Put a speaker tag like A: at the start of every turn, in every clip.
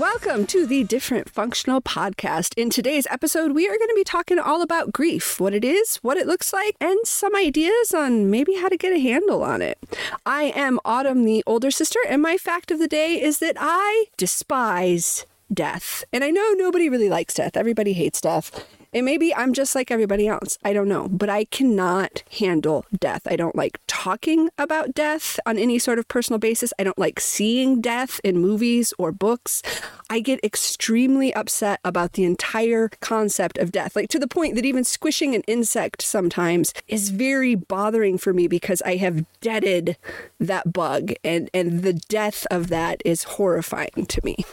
A: Welcome to the Different Functional Podcast. In today's episode, we are going to be talking all about grief, what it is, what it looks like, and some ideas on maybe how to get a handle on it. I am Autumn, the older sister, and my fact of the day is that I despise death. And I know nobody really likes death, everybody hates death. And maybe I'm just like everybody else. I don't know. But I cannot handle death. I don't like talking about death on any sort of personal basis. I don't like seeing death in movies or books. I get extremely upset about the entire concept of death, like to the point that even squishing an insect sometimes is very bothering for me because I have deaded that bug and, and the death of that is horrifying to me.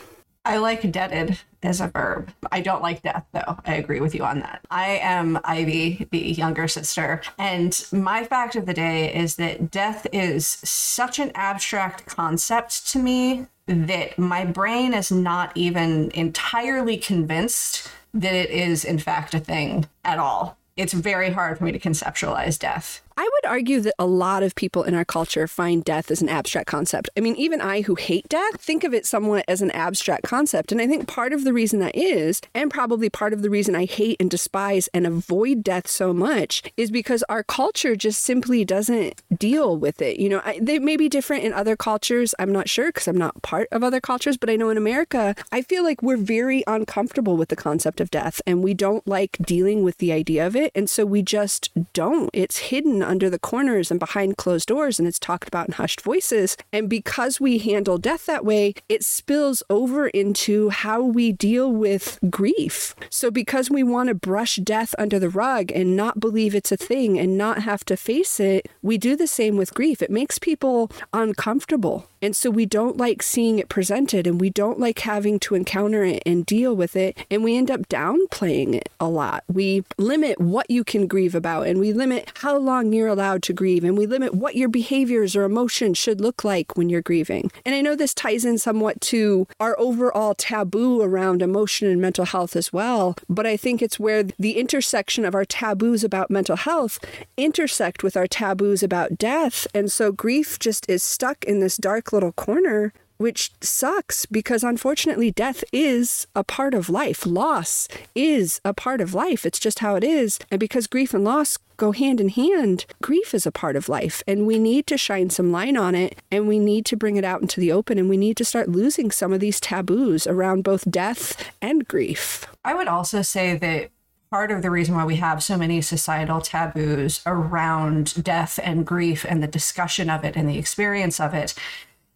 B: I like deaded as a verb. I don't like death, though. I agree with you on that. I am Ivy, the younger sister. And my fact of the day is that death is such an abstract concept to me that my brain is not even entirely convinced that it is, in fact, a thing at all. It's very hard for me to conceptualize death.
A: I would argue that a lot of people in our culture find death as an abstract concept. I mean, even I who hate death think of it somewhat as an abstract concept. And I think part of the reason that is, and probably part of the reason I hate and despise and avoid death so much, is because our culture just simply doesn't deal with it. You know, I, they may be different in other cultures. I'm not sure because I'm not part of other cultures, but I know in America, I feel like we're very uncomfortable with the concept of death and we don't like dealing with the idea of it. And so we just don't. It's hidden under the corners and behind closed doors and it's talked about in hushed voices. And because we handle death that way, it spills over into how we deal with grief. So because we want to brush death under the rug and not believe it's a thing and not have to face it, we do the same with grief. It makes people uncomfortable. And so we don't like seeing it presented and we don't like having to encounter it and deal with it. And we end up downplaying it a lot. We limit what you can grieve about and we limit how long you're allowed to grieve and we limit what your behaviors or emotions should look like when you're grieving. And I know this ties in somewhat to our overall taboo around emotion and mental health as well. But I think it's where the intersection of our taboos about mental health intersect with our taboos about death. And so grief just is stuck in this dark little corner, which sucks because unfortunately, death is a part of life. Loss is a part of life. It's just how it is. And because grief and loss go hand in hand, grief is a part of life. And we need to shine some light on it and we need to bring it out into the open and we need to start losing some of these taboos around both death and grief.
B: I would also say that part of the reason why we have so many societal taboos around death and grief and the discussion of it and the experience of it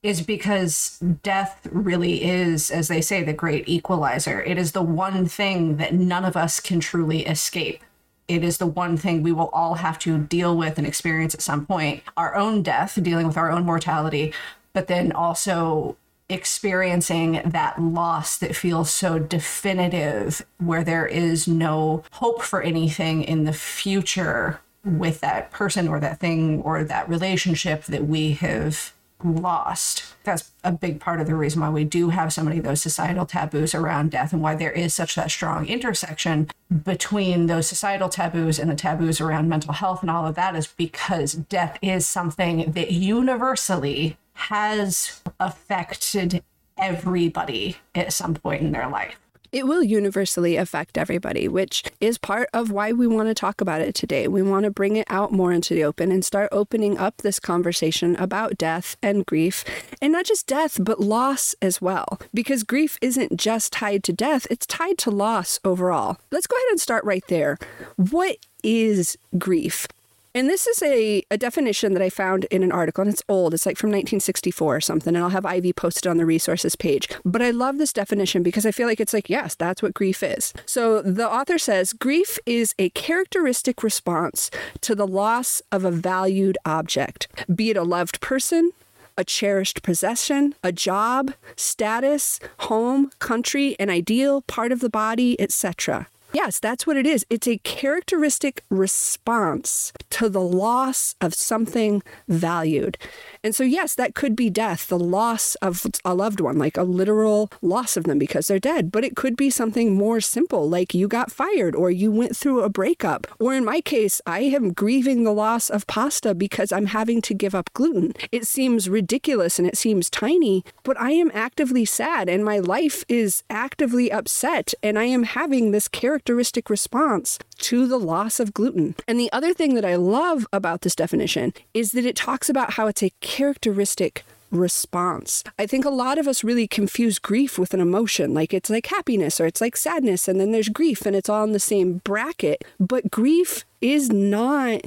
B: is because death really is, as they say, the great equalizer. It is the one thing that none of us can truly escape. It is the one thing we will all have to deal with and experience at some point our own death, dealing with our own mortality, but then also experiencing that loss that feels so definitive, where there is no hope for anything in the future with that person or that thing or that relationship that we have lost. That's a big part of the reason why we do have so many of those societal taboos around death and why there is such that strong intersection between those societal taboos and the taboos around mental health and all of that is because death is something that universally has affected everybody at some point in their life
A: it will universally affect everybody, which is part of why we want to talk about it today. We want to bring it out more into the open and start opening up this conversation about death and grief, and not just death, but loss as well. Because grief isn't just tied to death, it's tied to loss overall. Let's go ahead and start right there. What is grief? And this is a, a definition that I found in an article, and it's old. It's like from 1964 or something, and I'll have Ivy posted on the resources page. But I love this definition because I feel like it's like, yes, that's what grief is. So the author says grief is a characteristic response to the loss of a valued object, be it a loved person, a cherished possession, a job, status, home, country, an ideal, part of the body, etc. Yes, that's what it is. It's a characteristic response to the loss of something valued. And so, yes, that could be death, the loss of a loved one, like a literal loss of them because they're dead. But it could be something more simple, like you got fired or you went through a breakup. Or in my case, I am grieving the loss of pasta because I'm having to give up gluten. It seems ridiculous and it seems tiny, but I am actively sad and my life is actively upset and I am having this characteristic response to the loss of gluten. And the other thing that I love about this definition is that it talks about how it's a characteristic response. I think a lot of us really confuse grief with an emotion. Like it's like happiness or it's like sadness, and then there's grief, and it's all in the same bracket. But grief is not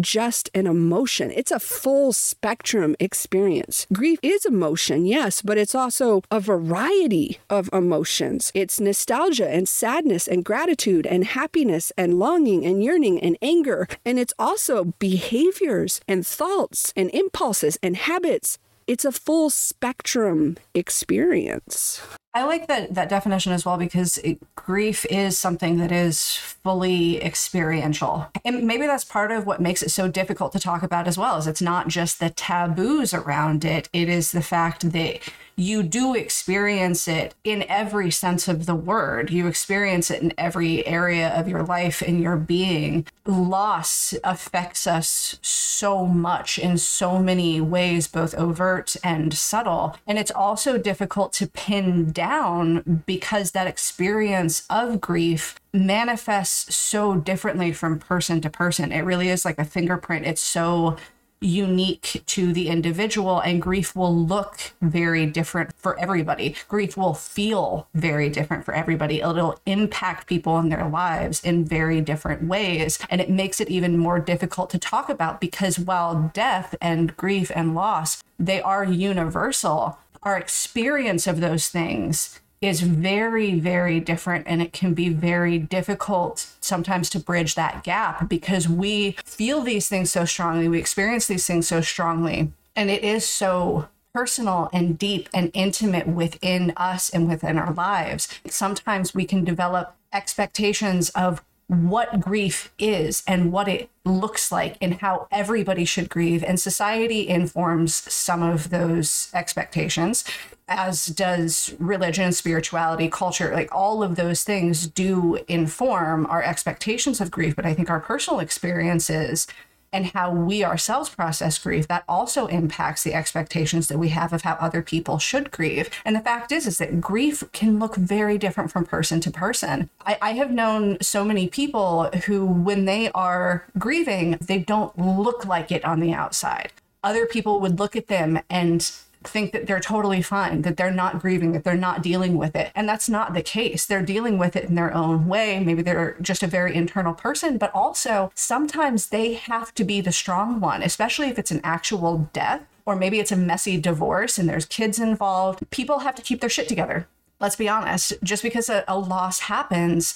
A: just an emotion. It's a full spectrum experience. Grief is emotion, yes, but it's also a variety of emotions. It's nostalgia and sadness and gratitude and happiness and longing and yearning and anger. And it's also behaviors and thoughts and impulses and habits. It's a full spectrum experience.
B: I like that that definition as well because it, grief is something that is fully experiential. And maybe that's part of what makes it so difficult to talk about as well is it's not just the taboos around it, it is the fact that you do experience it in every sense of the word. You experience it in every area of your life and your being. Loss affects us so much in so many ways, both overt and subtle. And it's also difficult to pin down because that experience of grief manifests so differently from person to person. It really is like a fingerprint. It's so unique to the individual and grief will look very different for everybody. Grief will feel very different for everybody. It'll impact people in their lives in very different ways and it makes it even more difficult to talk about because while death and grief and loss they are universal. Our experience of those things is very, very different. And it can be very difficult sometimes to bridge that gap because we feel these things so strongly, we experience these things so strongly. And it is so personal and deep and intimate within us and within our lives. Sometimes we can develop expectations of what grief is and what it looks like and how everybody should grieve. And society informs some of those expectations, as does religion, spirituality, culture. Like all of those things do inform our expectations of grief. But I think our personal experiences and how we ourselves process grief that also impacts the expectations that we have of how other people should grieve and the fact is is that grief can look very different from person to person I, I have known so many people who when they are grieving they don't look like it on the outside other people would look at them and think that they're totally fine, that they're not grieving, that they're not dealing with it. And that's not the case. They're dealing with it in their own way. Maybe they're just a very internal person, but also sometimes they have to be the strong one, especially if it's an actual death or maybe it's a messy divorce and there's kids involved. People have to keep their shit together. Let's be honest. Just because a, a loss happens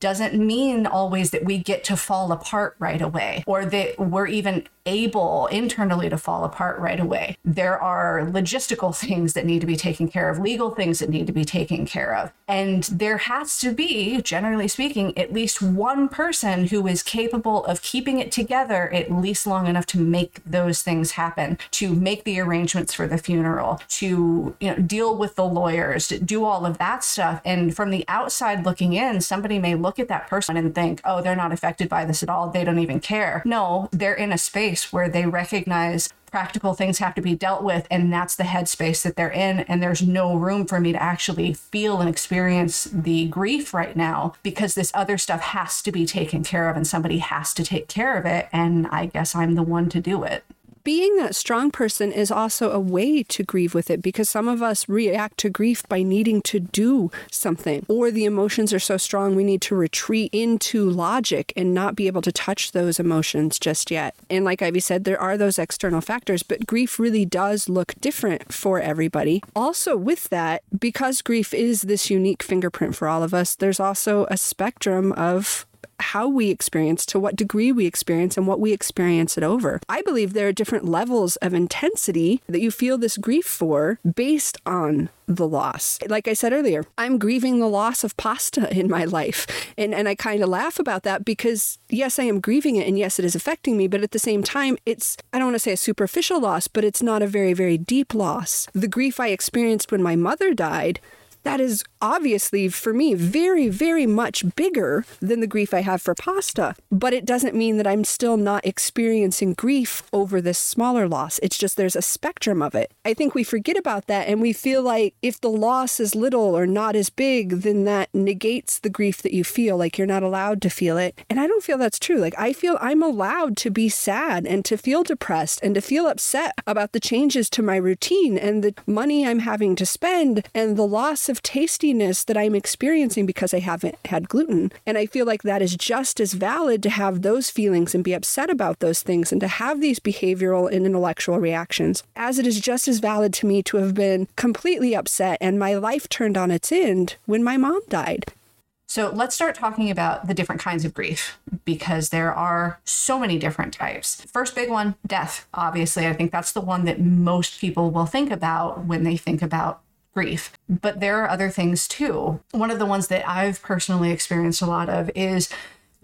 B: doesn't mean always that we get to fall apart right away or that we're even able internally to fall apart right away. There are logistical things that need to be taken care of, legal things that need to be taken care of. And there has to be, generally speaking, at least one person who is capable of keeping it together at least long enough to make those things happen, to make the arrangements for the funeral, to you know deal with the lawyers, to do all of that stuff. And from the outside looking in, somebody may look at that person and think, "Oh, they're not affected by this at all. They don't even care." No, they're in a space where they recognize practical things have to be dealt with and that's the headspace that they're in and there's no room for me to actually feel and experience the grief right now because this other stuff has to be taken care of and somebody has to take care of it and i guess i'm the one to do it
A: being that strong person is also a way to grieve with it because some of us react to grief by needing to do something, or the emotions are so strong we need to retreat into logic and not be able to touch those emotions just yet. And like Ivy said, there are those external factors, but grief really does look different for everybody. Also, with that, because grief is this unique fingerprint for all of us, there's also a spectrum of how we experience, to what degree we experience, and what we experience it over. I believe there are different levels of intensity that you feel this grief for based on the loss. Like I said earlier, I'm grieving the loss of pasta in my life. And and I kind of laugh about that because yes, I am grieving it and yes, it is affecting me, but at the same time, it's I don't want to say a superficial loss, but it's not a very very deep loss. The grief I experienced when my mother died that is obviously for me very, very much bigger than the grief I have for pasta. But it doesn't mean that I'm still not experiencing grief over this smaller loss. It's just there's a spectrum of it. I think we forget about that and we feel like if the loss is little or not as big, then that negates the grief that you feel, like you're not allowed to feel it. And I don't feel that's true. Like I feel I'm allowed to be sad and to feel depressed and to feel upset about the changes to my routine and the money I'm having to spend and the loss of of tastiness that I'm experiencing because I haven't had gluten. And I feel like that is just as valid to have those feelings and be upset about those things and to have these behavioral and intellectual reactions, as it is just as valid to me to have been completely upset and my life turned on its end when my mom died.
B: So let's start talking about the different kinds of grief because there are so many different types. First big one, death. Obviously, I think that's the one that most people will think about when they think about grief. But there are other things too. One of the ones that I've personally experienced a lot of is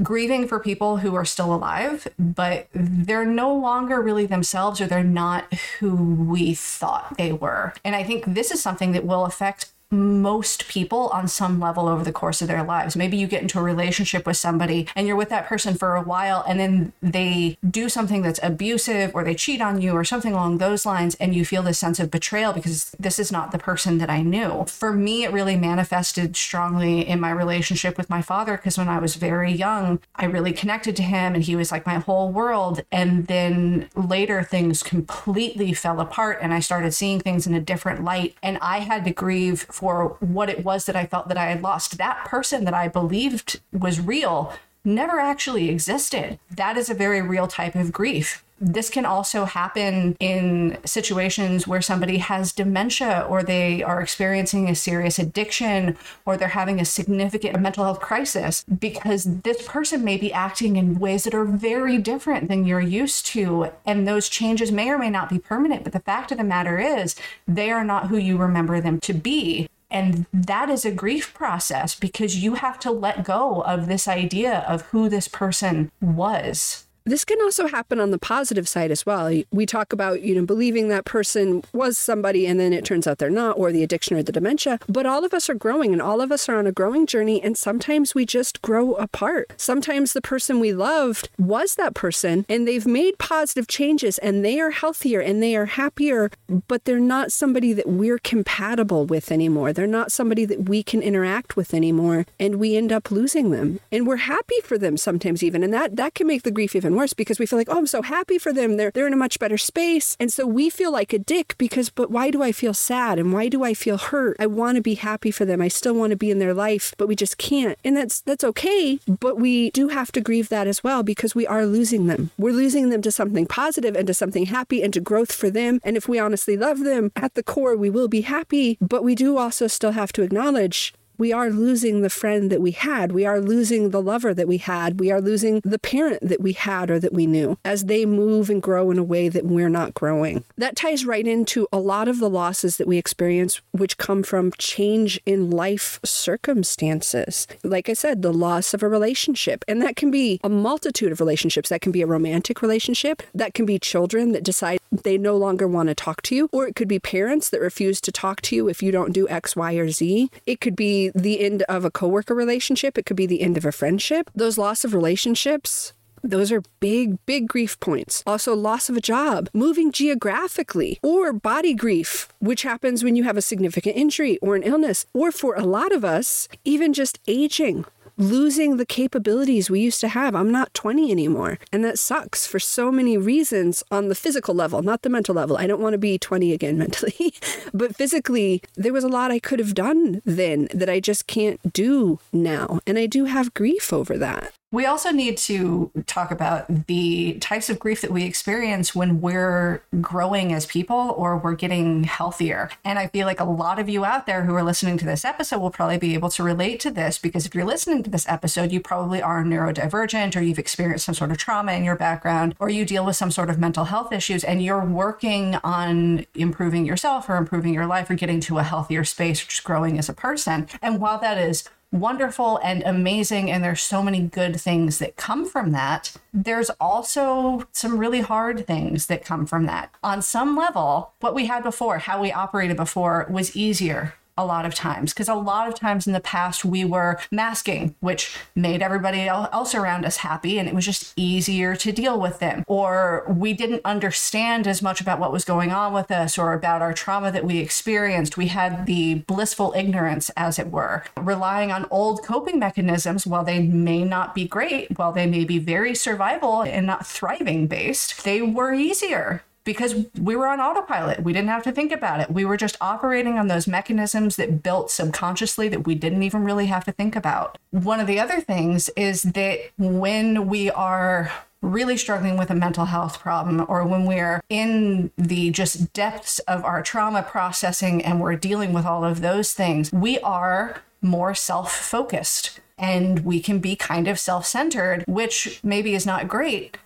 B: grieving for people who are still alive, but they're no longer really themselves or they're not who we thought they were. And I think this is something that will affect most people on some level over the course of their lives. Maybe you get into a relationship with somebody and you're with that person for a while and then they do something that's abusive or they cheat on you or something along those lines and you feel this sense of betrayal because this is not the person that I knew. For me, it really manifested strongly in my relationship with my father because when I was very young, I really connected to him and he was like my whole world. And then later things completely fell apart and I started seeing things in a different light and I had to grieve for what it was that I felt that I had lost. That person that I believed was real never actually existed. That is a very real type of grief. This can also happen in situations where somebody has dementia or they are experiencing a serious addiction or they're having a significant mental health crisis because this person may be acting in ways that are very different than you're used to. And those changes may or may not be permanent. But the fact of the matter is, they are not who you remember them to be. And that is a grief process because you have to let go of this idea of who this person was.
A: This can also happen on the positive side as well. We talk about, you know, believing that person was somebody and then it turns out they're not, or the addiction or the dementia. But all of us are growing and all of us are on a growing journey. And sometimes we just grow apart. Sometimes the person we loved was that person and they've made positive changes and they are healthier and they are happier, but they're not somebody that we're compatible with anymore. They're not somebody that we can interact with anymore. And we end up losing them. And we're happy for them sometimes even. And that, that can make the grief even even worse because we feel like, oh, I'm so happy for them. They're they're in a much better space. And so we feel like a dick because but why do I feel sad and why do I feel hurt? I want to be happy for them. I still want to be in their life, but we just can't. And that's that's okay, but we do have to grieve that as well because we are losing them. We're losing them to something positive and to something happy and to growth for them. And if we honestly love them, at the core we will be happy, but we do also still have to acknowledge we are losing the friend that we had. We are losing the lover that we had. We are losing the parent that we had or that we knew as they move and grow in a way that we're not growing. That ties right into a lot of the losses that we experience, which come from change in life circumstances. Like I said, the loss of a relationship. And that can be a multitude of relationships. That can be a romantic relationship, that can be children that decide they no longer want to talk to you, or it could be parents that refuse to talk to you if you don't do X, Y, or Z. It could be the end of a coworker relationship, it could be the end of a friendship. Those loss of relationships, those are big, big grief points. Also, loss of a job, moving geographically, or body grief, which happens when you have a significant injury or an illness, or for a lot of us, even just aging losing the capabilities we used to have. I'm not 20 anymore. And that sucks for so many reasons on the physical level, not the mental level. I don't want to be 20 again mentally, but physically, there was a lot I could have done then that I just can't do now. And I do have grief over that.
B: We also need to talk about the types of grief that we experience when we're growing as people or we're getting healthier. And I feel like a lot of you out there who are listening to this episode will probably be able to relate to this because if you're listening to this episode, you probably are neurodivergent or you've experienced some sort of trauma in your background or you deal with some sort of mental health issues and you're working on improving yourself or improving your life or getting to a healthier space or just growing as a person. And while that is wonderful and amazing and there's so many good things that come from that. There's also some really hard things that come from that. On some level what we had before how we operated before was easier a lot of times because a lot of times in the past we were masking which made everybody else around us happy and it was just easier to deal with them. Or we didn't understand as much about what was going on with us or about our trauma that we experienced. We had the blissful ignorance as it were relying on old coping mechanisms. While they may not be great while they may be very survival and not thriving based they were easier because we were on autopilot. We didn't have to think about it. We were just operating on those mechanisms that built subconsciously that we didn't even really have to think about. One of the other things is that when we are really struggling with a mental health problem or when we're in the just depths of our trauma processing and we're dealing with all of those things, we are more self focused and we can be kind of self centered, which maybe is not great.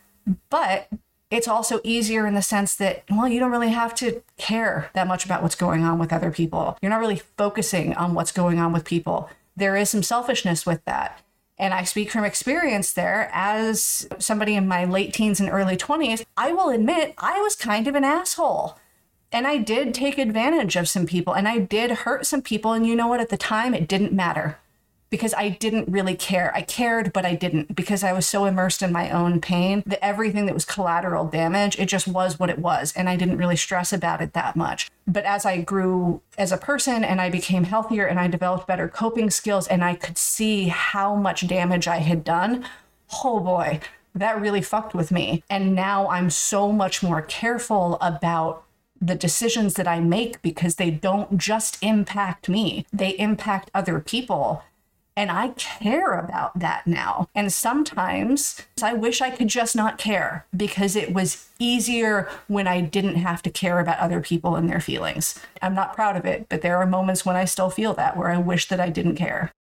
B: But it's also easier in the sense that, well, you don't really have to care that much about what's going on with other people. You're not really focusing on what's going on with people. There is some selfishness with that. And I speak from experience there as somebody in my late teens and early 20s. I will admit I was kind of an asshole. And I did take advantage of some people and I did hurt some people. And you know what? At the time, it didn't matter because I didn't really care. I cared, but I didn't because I was so immersed in my own pain that everything that was collateral damage, it just was what it was. And I didn't really stress about it that much. But as I grew as a person and I became healthier and I developed better coping skills and I could see how much damage I had done, oh boy, that really fucked with me. And now I'm so much more careful about the decisions that I make because they don't just impact me, they impact other people. And I care about that now. And sometimes I wish I could just not care because it was easier when I didn't have to care about other people and their feelings. I'm not proud of it, but there are moments when I still feel that where I wish that I didn't care.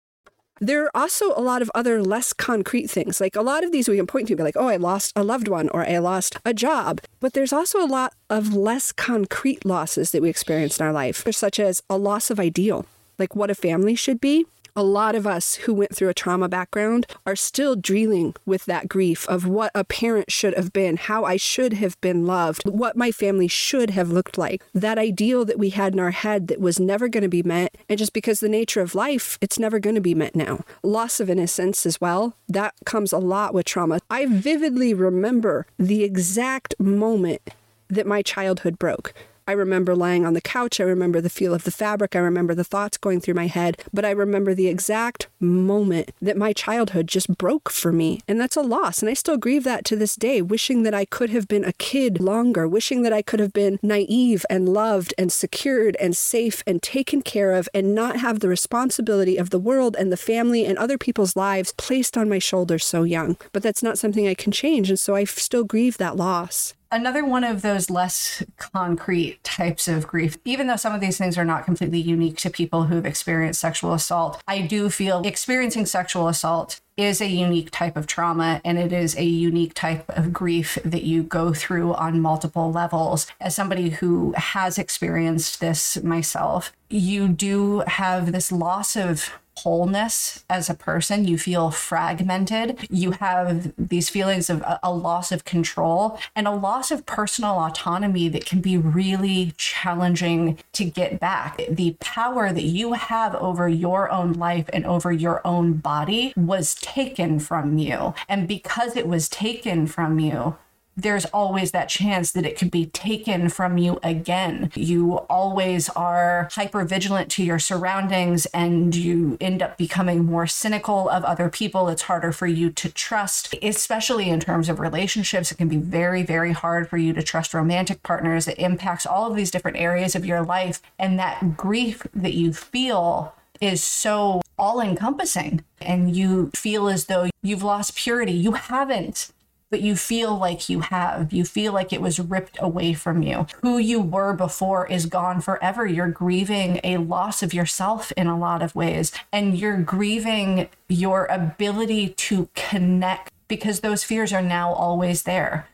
A: There are also a lot of other less concrete things. Like a lot of these we can point to, be like, oh, I lost a loved one or I lost a job. But there's also a lot of less concrete losses that we experience in our life, such as a loss of ideal, like what a family should be a lot of us who went through a trauma background are still dealing with that grief of what a parent should have been, how I should have been loved, what my family should have looked like. That ideal that we had in our head that was never going to be met. And just because the nature of life, it's never going to be met now. Loss of innocence as well. That comes a lot with trauma. I vividly remember the exact moment that my childhood broke. I remember lying on the couch. I remember the feel of the fabric. I remember the thoughts going through my head. But I remember the exact moment that my childhood just broke for me. And that's a loss. And I still grieve that to this day, wishing that I could have been a kid longer, wishing that I could have been naive and loved and secured and safe and taken care of and not have the responsibility of the world and the family and other people's lives placed on my shoulders so young. But that's not something I can change. And so I still grieve that loss
B: another one of those less concrete types of grief, even though some of these things are not completely unique to people who've experienced sexual assault, I do feel experiencing sexual assault is a unique type of trauma and it is a unique type of grief that you go through on multiple levels. As somebody who has experienced this myself, you do have this loss of wholeness as a person. You feel fragmented. You have these feelings of a, loss of control and a loss of personal autonomy that can be really challenging to get back. The power that you have over your own life and over your own body was taken from you. And because it was taken from you, there's always that chance that it could be taken from you again. You always are hyper vigilant to your surroundings and you end up becoming more cynical of other people. It's harder for you to trust, especially in terms of relationships. It can be very, very hard for you to trust romantic partners. It impacts all of these different areas of your life. And that grief that you feel is so all encompassing and you feel as though you've lost purity. You haven't but you feel like you have. You feel like it was ripped away from you. Who you were before is gone forever. You're grieving a loss of yourself in a lot of ways, and you're grieving your ability to connect because those fears are now always there.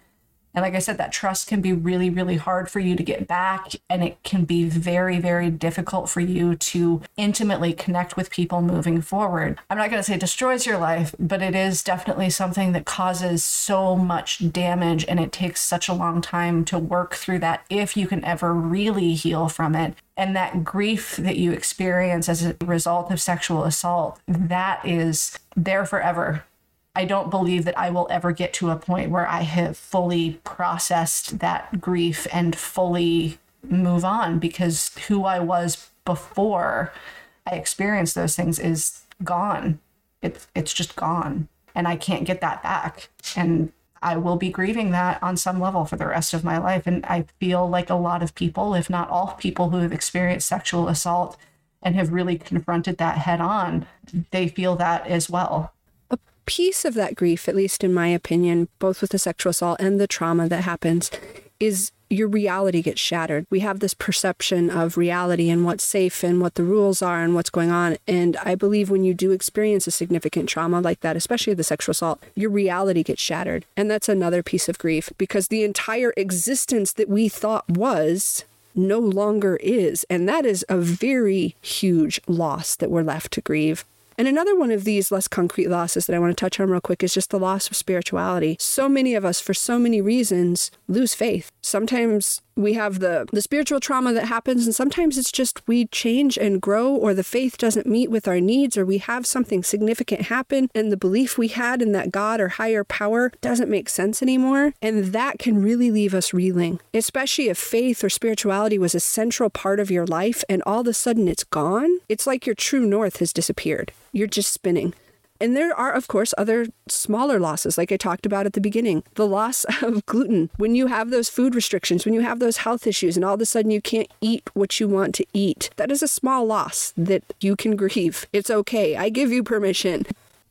B: And like I said, that trust can be really, really hard for you to get back. And it can be very, very difficult for you to intimately connect with people moving forward. I'm not going to say destroys your life, but it is definitely something that causes so much damage. And it takes such a long time to work through that if you can ever really heal from it. And that grief that you experience as a result of sexual assault, that is there forever I don't believe that I will ever get to a point where I have fully processed that grief and fully move on because who I was before I experienced those things is gone. It's it's just gone and I can't get that back. And I will be grieving that on some level for the rest of my life and I feel like a lot of people, if not all people who have experienced sexual assault and have really confronted that head on, they feel that as well
A: piece of that grief, at least in my opinion, both with the sexual assault and the trauma that happens, is your reality gets shattered. We have this perception of reality and what's safe and what the rules are and what's going on. And I believe when you do experience a significant trauma like that, especially the sexual assault, your reality gets shattered. And that's another piece of grief because the entire existence that we thought was no longer is. And that is a very huge loss that we're left to grieve. And another one of these less concrete losses that I want to touch on real quick is just the loss of spirituality. So many of us, for so many reasons, lose faith. Sometimes we have the the spiritual trauma that happens and sometimes it's just we change and grow or the faith doesn't meet with our needs or we have something significant happen and the belief we had in that God or higher power doesn't make sense anymore and that can really leave us reeling. Especially if faith or spirituality was a central part of your life and all of a sudden it's gone it's like your true north has disappeared. You're just spinning and there are, of course, other smaller losses, like I talked about at the beginning. The loss of gluten. When you have those food restrictions, when you have those health issues, and all of a sudden you can't eat what you want to eat, that is a small loss that you can grieve. It's okay. I give you permission.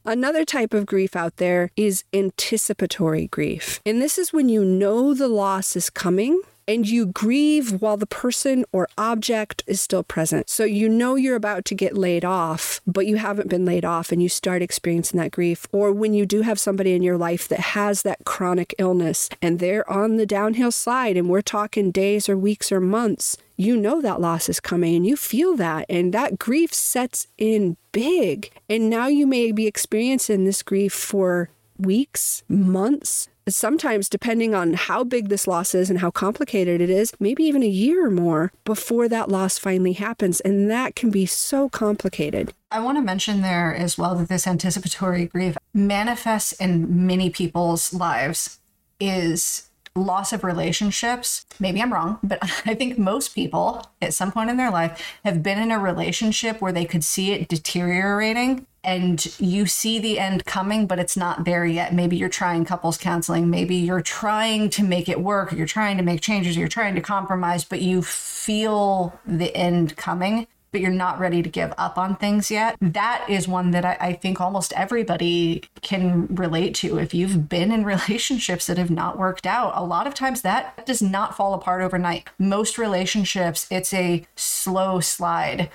A: Another type of grief out there is anticipatory grief. And this is when you know the loss is coming and you grieve while the person or object is still present. So you know you're about to get laid off, but you haven't been laid off and you start experiencing that grief. Or when you do have somebody in your life that has that chronic illness and they're on the downhill slide and we're talking days or weeks or months, you know that loss is coming and you feel that and that grief sets in big. And now you may be experiencing this grief for weeks, months, sometimes, depending on how big this loss is and how complicated it is, maybe even a year or more before that loss finally happens. And that can be so complicated.
B: I want to mention there as well that this anticipatory grief manifests in many people's lives is loss of relationships. Maybe I'm wrong, but I think most people at some point in their life have been in a relationship where they could see it deteriorating and you see the end coming, but it's not there yet. Maybe you're trying couples counseling. Maybe you're trying to make it work. You're trying to make changes. You're trying to compromise, but you feel the end coming but you're not ready to give up on things yet. That is one that I, I, think almost everybody can relate to. If you've been in relationships that have not worked out, a lot of times that does not fall apart overnight. Most relationships, it's a slow slide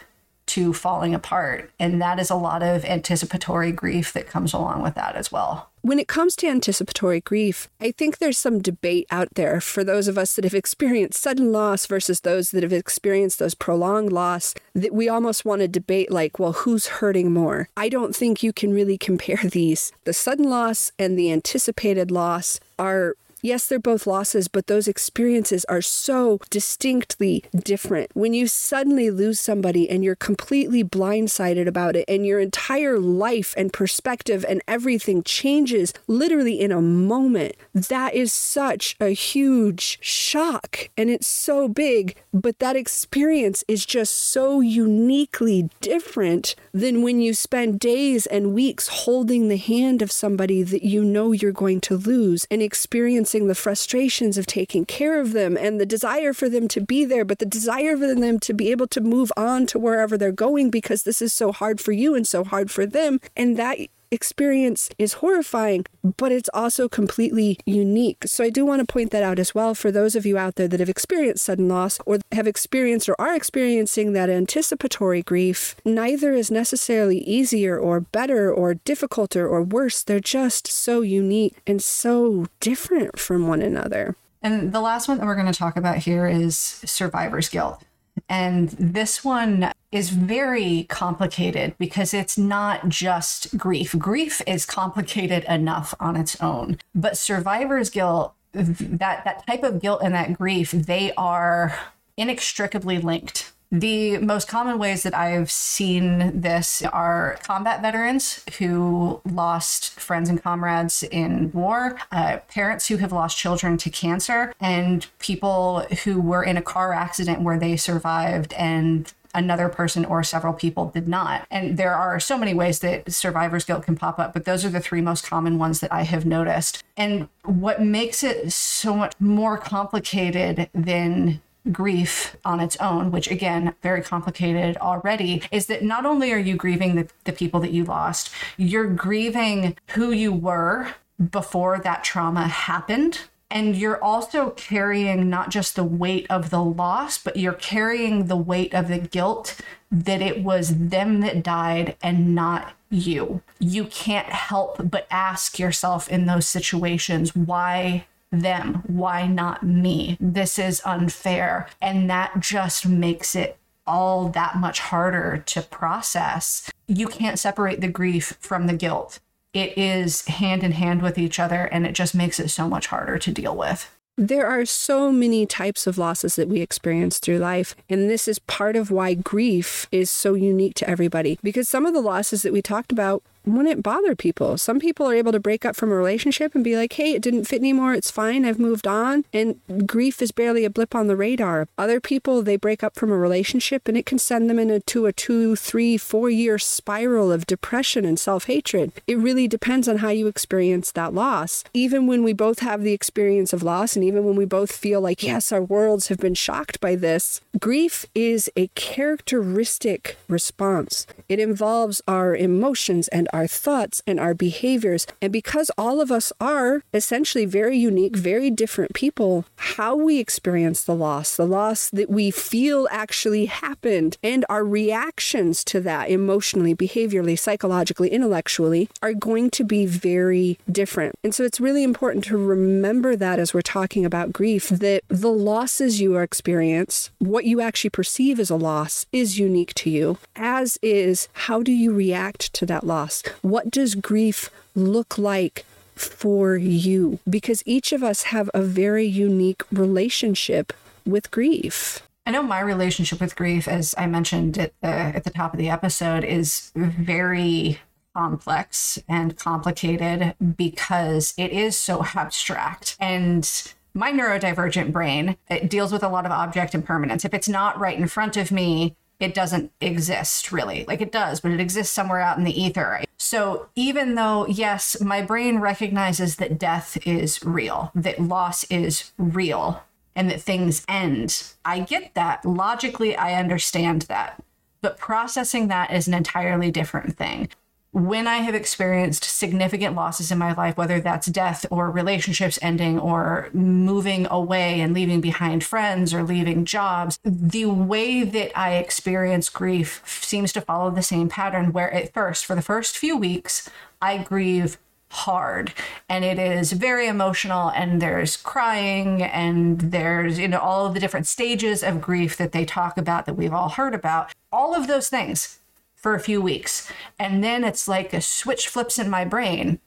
B: to falling apart. And that is a lot of anticipatory grief that comes along with that as well.
A: When it comes to anticipatory grief, I think there's some debate out there for those of us that have experienced sudden loss versus those that have experienced those prolonged loss that we almost want to debate like, well, who's hurting more? I don't think you can really compare these. The sudden loss and the anticipated loss are yes, they're both losses, but those experiences are so distinctly different. When you suddenly lose somebody and you're completely blindsided about it, and your entire life and perspective and everything changes literally in a moment, that is such a huge shock. And it's so big, but that experience is just so uniquely different than when you spend days and weeks holding the hand of somebody that you know you're going to lose and experience experiencing the frustrations of taking care of them and the desire for them to be there, but the desire for them to be able to move on to wherever they're going because this is so hard for you and so hard for them. And that experience is horrifying, but it's also completely unique. So I do want to point that out as well for those of you out there that have experienced sudden loss or have experienced or are experiencing that anticipatory grief. Neither is necessarily easier or better or difficulter or worse. They're just so unique and so different from one another.
B: And the last one that we're going to talk about here is survivor's guilt. And this one is very complicated because it's not just grief. Grief is complicated enough on its own, but survivor's guilt, that that type of guilt and that grief, they are inextricably linked. The most common ways that I've seen this are combat veterans who lost friends and comrades in war, uh, parents who have lost children to cancer, and people who were in a car accident where they survived and another person or several people did not. And there are so many ways that survivor's guilt can pop up, but those are the three most common ones that I have noticed. And what makes it so much more complicated than grief on its own, which again, very complicated already, is that not only are you grieving the, the people that you lost, you're grieving who you were before that trauma happened. And you're also carrying not just the weight of the loss, but you're carrying the weight of the guilt that it was them that died and not you. You can't help but ask yourself in those situations, why them. Why not me? This is unfair. And that just makes it all that much harder to process. You can't separate the grief from the guilt. It is hand in hand with each other, and it just makes it so much harder to deal with.
A: There are so many types of losses that we experience through life. And this is part of why grief is so unique to everybody. Because some of the losses that we talked about wouldn't it bother people. Some people are able to break up from a relationship and be like, hey, it didn't fit anymore. It's fine. I've moved on. And grief is barely a blip on the radar. Other people, they break up from a relationship and it can send them into a two, three, four year spiral of depression and self hatred. It really depends on how you experience that loss. Even when we both have the experience of loss, and even when we both feel like, yes, our worlds have been shocked by this, grief is a characteristic response. It involves our emotions and our thoughts and our behaviors. And because all of us are essentially very unique, very different people, how we experience the loss, the loss that we feel actually happened, and our reactions to that emotionally, behaviorally, psychologically, intellectually are going to be very different. And so it's really important to remember that as we're talking about grief, that the losses you experience, what you actually perceive as a loss, is unique to you, as is how do you react to that loss? What does grief look like for you? Because each of us have a very unique relationship with grief.
B: I know my relationship with grief, as I mentioned at the at the top of the episode, is very complex and complicated because it is so abstract. And my neurodivergent brain it deals with a lot of object impermanence. If it's not right in front of me, it doesn't exist really. Like it does, but it exists somewhere out in the ether. So even though, yes, my brain recognizes that death is real, that loss is real, and that things end, I get that. Logically, I understand that. But processing that is an entirely different thing when I have experienced significant losses in my life, whether that's death or relationships ending or moving away and leaving behind friends or leaving jobs, the way that I experience grief seems to follow the same pattern where at first, for the first few weeks, I grieve hard. And it is very emotional and there's crying and there's you know all of the different stages of grief that they talk about that we've all heard about. All of those things for a few weeks. And then it's like a switch flips in my brain.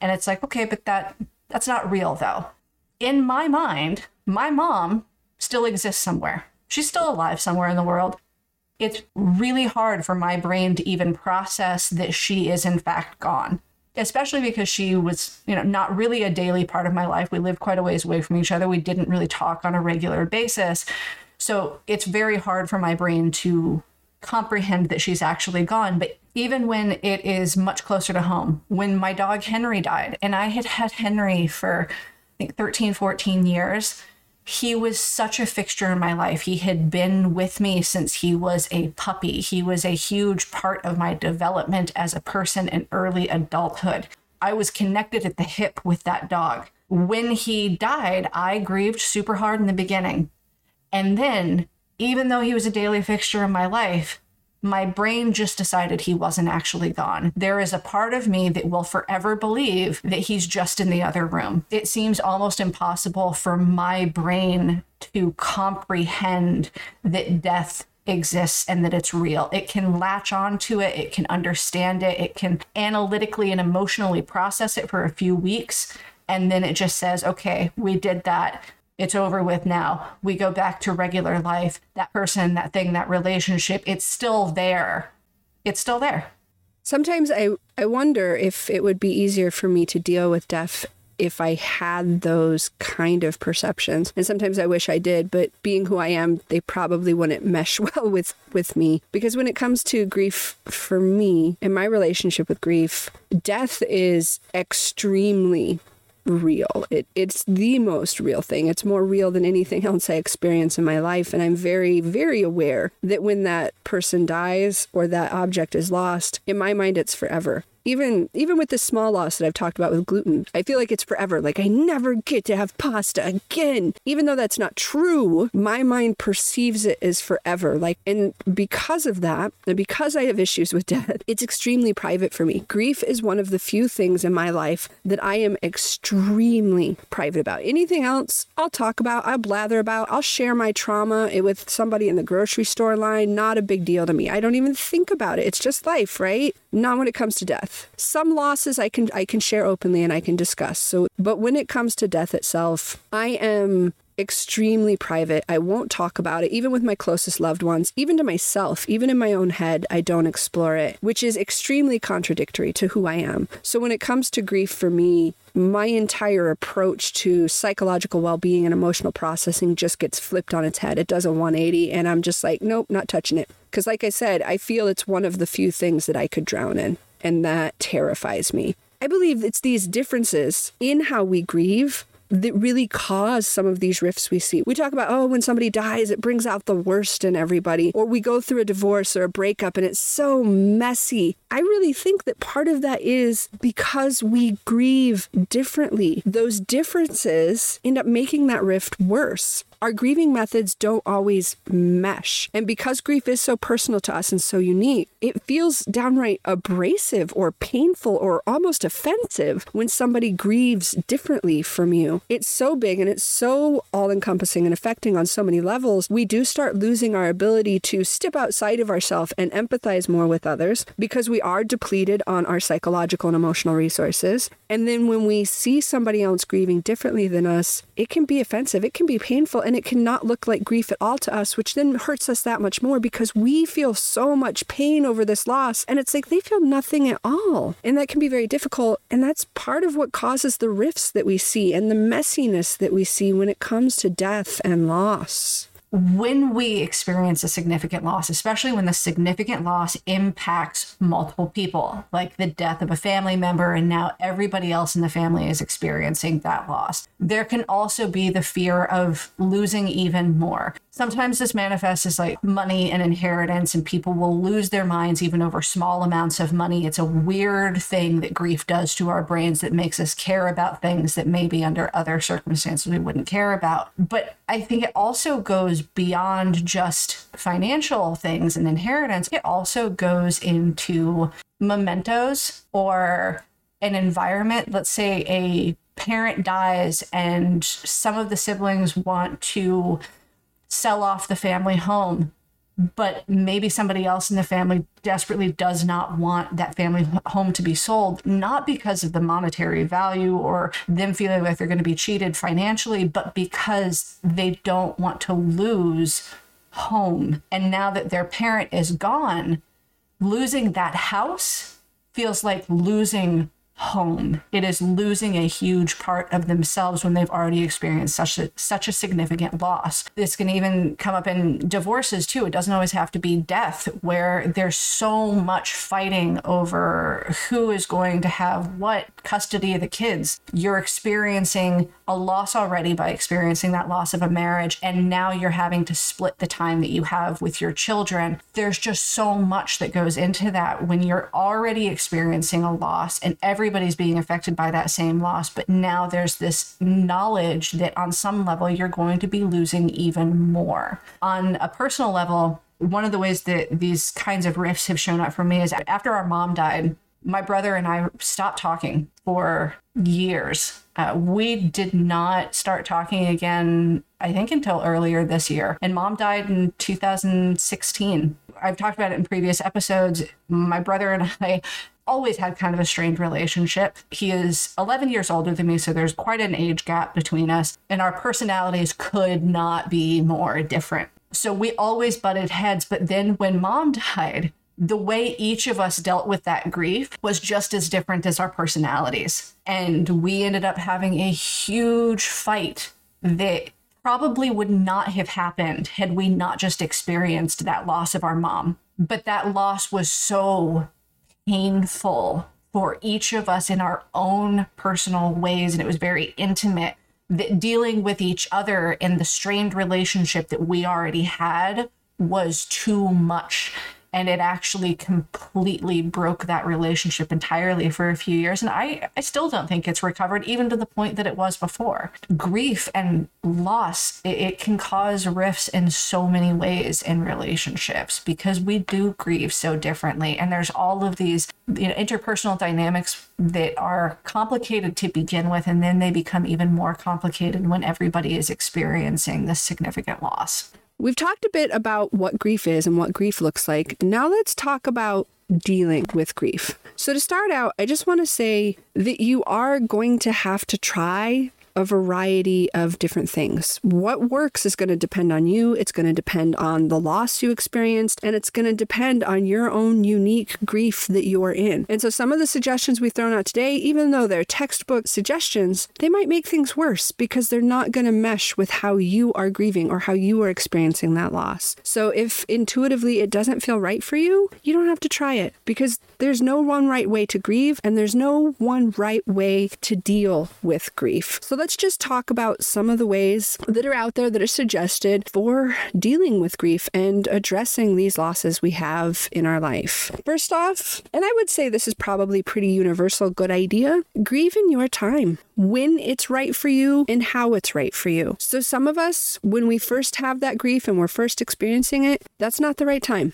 B: And it's like, okay, but that that's not real though. In my mind, my mom still exists somewhere. She's still alive somewhere in the world. It's really hard for my brain to even process that she is in fact gone. Especially because she was, you know, not really a daily part of my life. We lived quite a ways away from each other. We didn't really talk on a regular basis. So it's very hard for my brain to comprehend that she's actually gone. But even when it is much closer to home, when my dog Henry died, and I had had Henry for I think 13, 14 years. He was such a fixture in my life. He had been with me since he was a puppy. He was a huge part of my development as a person in early adulthood. I was connected at the hip with that dog. When he died, I grieved super hard in the beginning. And then, even though he was a daily fixture in my life, my brain just decided he wasn't actually gone. There is a part of me that will forever believe that he's just in the other room. It seems almost impossible for my brain to comprehend that death exists and that it's real. It can latch onto it, it can understand it, it can analytically and emotionally process it for a few weeks. And then it just says, okay, we did that it's over with now. We go back to regular life. That person, that thing, that relationship, it's still there. It's still there.
A: Sometimes I, I wonder if it would be easier for me to deal with death if I had those kind of perceptions. And sometimes I wish I did, but being who I am, they probably wouldn't mesh well with with me because when it comes to grief for me and my relationship with grief, death is extremely real. It, it's the most real thing. It's more real than anything else I experience in my life. And I'm very, very aware that when that person dies or that object is lost, in my mind, it's forever even even with this small loss that I've talked about with gluten, I feel like it's forever. Like I never get to have pasta again. Even though that's not true, my mind perceives it as forever. Like and because of that, and because I have issues with death, it's extremely private for me. Grief is one of the few things in my life that I am extremely private about. Anything else, I'll talk about, I'll blather about, I'll share my trauma with somebody in the grocery store line. Not a big deal to me. I don't even think about it. It's just life, right? Not when it comes to death. Some losses I can I can share openly and I can discuss. So but when it comes to death itself, I am extremely private. I won't talk about it, even with my closest loved ones, even to myself, even in my own head, I don't explore it, which is extremely contradictory to who I am. So when it comes to grief for me, my entire approach to psychological well being and emotional processing just gets flipped on its head. It does a 180, and I'm just like, nope, not touching it. Because, like I said, I feel it's one of the few things that I could drown in and that terrifies me. I believe it's these differences in how we grieve that really cause some of these rifts we see. We talk about, oh, when somebody dies, it brings out the worst in everybody. Or we go through a divorce or a breakup and it's so messy. I really think that part of that is because we grieve differently. Those differences end up making that rift worse our grieving methods don't always mesh. And because grief is so personal to us and so unique, it feels downright abrasive or painful or almost offensive when somebody grieves differently from you. It's so big and it's so all encompassing and affecting on so many levels. We do start losing our ability to step outside of ourselves and empathize more with others because we are depleted on our psychological and emotional resources. And then when we see somebody else grieving differently than us, it can be offensive, it can be painful, and it cannot look like grief at all to us, which then hurts us that much more because we feel so much pain over this loss. And it's like they feel nothing at all. And that can be very difficult. And that's part of what causes the rifts that we see and the messiness that we see when it comes to death and loss
B: when we experience a significant loss, especially when the significant loss impacts multiple people, like the death of a family member, and now everybody else in the family is experiencing that loss, there can also be the fear of losing even more. Sometimes this manifests as like money and inheritance, and people will lose their minds even over small amounts of money. It's a weird thing that grief does to our brains that makes us care about things that maybe under other circumstances we wouldn't care about. But I think it also goes beyond just financial things and inheritance, it also goes into mementos or an environment. Let's say a parent dies and some of the siblings want to sell off the family home but maybe somebody else in the family desperately does not want that family home to be sold, not because of the monetary value or them feeling like they're going to be cheated financially, but because they don't want to lose home. And now that their parent is gone, losing that house feels like losing home. It is losing a huge part of themselves when they've already experienced such a such a significant loss. This can even come up in divorces too. It doesn't always have to be death where there's so much fighting over who is going to have what custody of the kids. You're experiencing a loss already by experiencing that loss of a marriage and now you're having to split the time that you have with your children. There's just so much that goes into that when you're already experiencing a loss and every everybody's being affected by that same loss, but now there's this knowledge that on some level you're going to be losing even more. On a personal level, one of the ways that these kinds of rifts have shown up for me is after our mom died, my brother and I stopped talking for years. Uh, we did not start talking again, I think, until earlier this year. And mom died in 2016. I've talked about it in previous episodes. My brother and I always had kind of a strained relationship. He is 11 years older than me, so there's quite an age gap between us, and our personalities could not be more different. So we always butted heads. But then when mom died, the way each of us dealt with that grief was just as different as our personalities. And we ended up having a huge fight that probably would not have happened had we not just experienced that loss of our mom. But that loss was so painful for each of us in our own personal ways. And it was very intimate that dealing with each other in the strained relationship that we already had was too much and it actually completely broke that relationship entirely for a few years. And I, I still don't think it's recovered even to the point that it was before. Grief and loss it, it can cause rifts in so many ways in relationships because we do grieve so differently. And there's all of these you know interpersonal dynamics that are complicated to begin with and then they become even more complicated when everybody is experiencing this significant loss
A: We've talked a bit about what grief is and what grief looks like. Now let's talk about dealing with grief. So, to start out, I just want to say that you are going to have to try a variety of different things. What works is going to depend on you, it's going to depend on the loss you experienced, and it's going to depend on your own unique grief that you are in. And so, some of the suggestions we've thrown out today, even though they're textbook suggestions, they might make things worse because they're not going to mesh with how you are grieving or how you are experiencing that loss. So, if intuitively it doesn't feel right for you, you don't have to try it because there's no one right way to grieve and there's no one right way to deal with grief. So, let's just talk about some of the ways that are out there that are suggested for dealing with grief and addressing these losses we have in our life. First off, and I would say this is probably pretty universal good idea, grieve in your time when it's right for you and how it's right for you. So some of us when we first have that grief and we're first experiencing it, that's not the right time.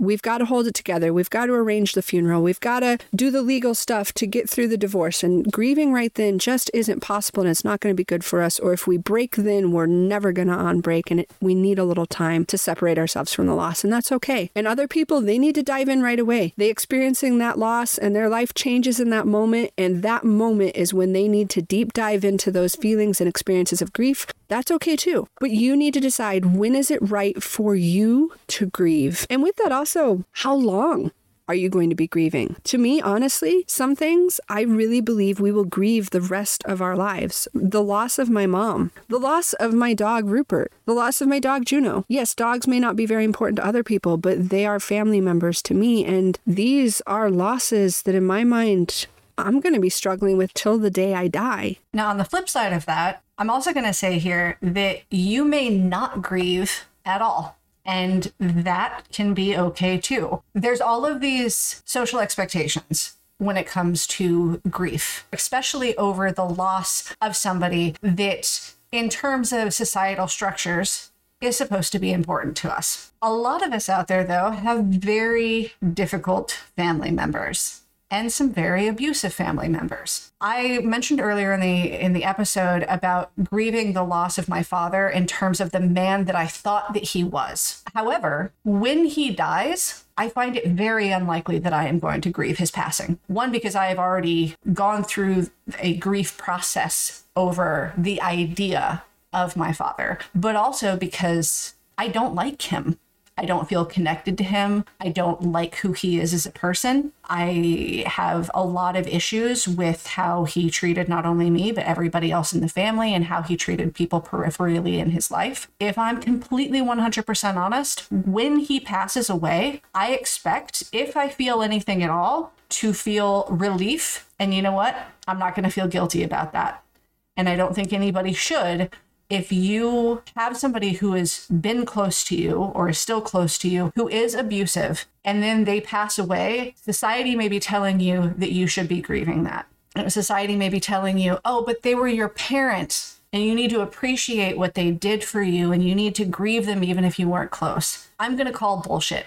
A: We've got to hold it together. We've got to arrange the funeral. We've got to do the legal stuff to get through the divorce. And grieving right then just isn't possible and it's not going to be good for us. Or if we break then, we're never going to unbreak and it, we need a little time to separate ourselves from the loss. And that's okay. And other people, they need to dive in right away. They experiencing that loss and their life changes in that moment. And that moment is when they need to deep dive into those feelings and experiences of grief. That's okay too. But you need to decide when is it right for you to grieve. And with that also also, how long are you going to be grieving? To me, honestly, some things I really believe we will grieve the rest of our lives. The loss of my mom, the loss of my dog Rupert, the loss of my dog Juno. Yes, dogs may not be very important to other people, but they are family members to me. And these are losses that, in my mind, I'm going to be struggling with till the day I die.
B: Now, on the flip side of that, I'm also going to say here that you may not grieve at all. And that can be okay too. There's all of these social expectations when it comes to grief, especially over the loss of somebody that, in terms of societal structures, is supposed to be important to us. A lot of us out there, though, have very difficult family members and some very abusive family members. I mentioned earlier in the in the episode about grieving the loss of my father in terms of the man that I thought that he was. However, when he dies, I find it very unlikely that I am going to grieve his passing. One because I have already gone through a grief process over the idea of my father, but also because I don't like him. I don't feel connected to him. I don't like who he is as a person. I have a lot of issues with how he treated not only me, but everybody else in the family and how he treated people peripherally in his life. If I'm completely 100% honest, when he passes away, I expect, if I feel anything at all, to feel relief. And you know what? I'm not going to feel guilty about that. And I don't think anybody should if you have somebody who has been close to you or is still close to you who is abusive and then they pass away, society may be telling you that you should be grieving that. Society may be telling you, oh, but they were your parents and you need to appreciate what they did for you and you need to grieve them even if you weren't close. I'm going to call bullshit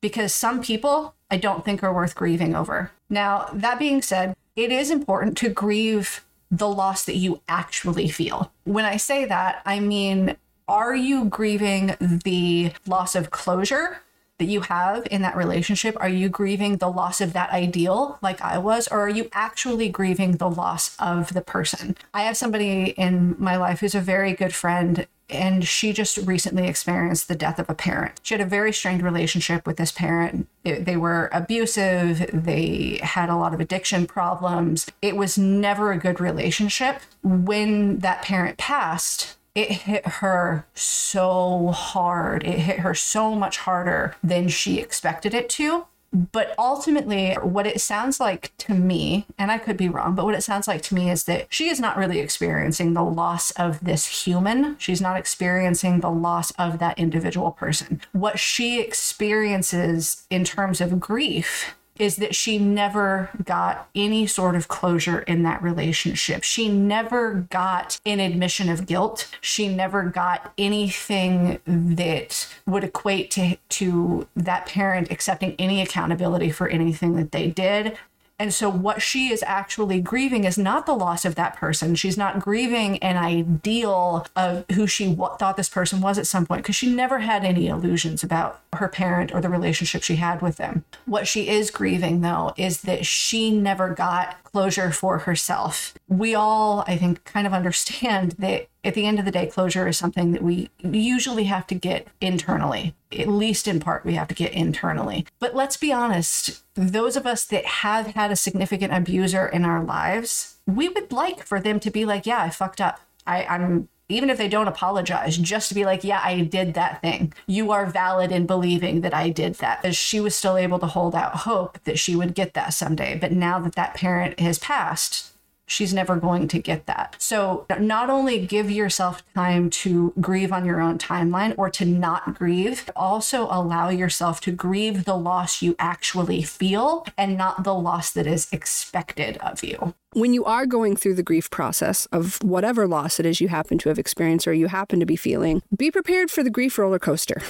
B: because some people I don't think are worth grieving over. Now, that being said, it is important to grieve the loss that you actually feel. When I say that, I mean, are you grieving the loss of closure that you have in that relationship? Are you grieving the loss of that ideal like I was? Or are you actually grieving the loss of the person? I have somebody in my life who's a very good friend and she just recently experienced the death of a parent. She had a very strained relationship with this parent. It, they were abusive, they had a lot of addiction problems. It was never a good relationship. When that parent passed, it hit her so hard. It hit her so much harder than she expected it to. But ultimately, what it sounds like to me, and I could be wrong, but what it sounds like to me is that she is not really experiencing the loss of this human. She's not experiencing the loss of that individual person. What she experiences in terms of grief is that she never got any sort of closure in that relationship. She never got an admission of guilt. She never got anything that would equate to, to that parent accepting any accountability for anything that they did. And so, what she is actually grieving is not the loss of that person. She's not grieving an ideal of who she thought this person was at some point because she never had any illusions about her parent or the relationship she had with them. What she is grieving, though, is that she never got closure for herself. We all, I think, kind of understand that at the end of the day, closure is something that we usually have to get internally. At least in part, we have to get internally. But let's be honest, those of us that have had a significant abuser in our lives, we would like for them to be like, yeah, I fucked up. I, I'm even if they don't apologize, just to be like, yeah, I did that thing. You are valid in believing that I did that. As she was still able to hold out hope that she would get that someday. But now that that parent has passed, she's never going to get that. So, not only give yourself time to grieve on your own timeline or to not grieve, also allow yourself to grieve the loss you actually feel and not the loss that is expected of you.
A: When you are going through the grief process of whatever loss it is you happen to have experienced or you happen to be feeling, be prepared for the grief roller coaster.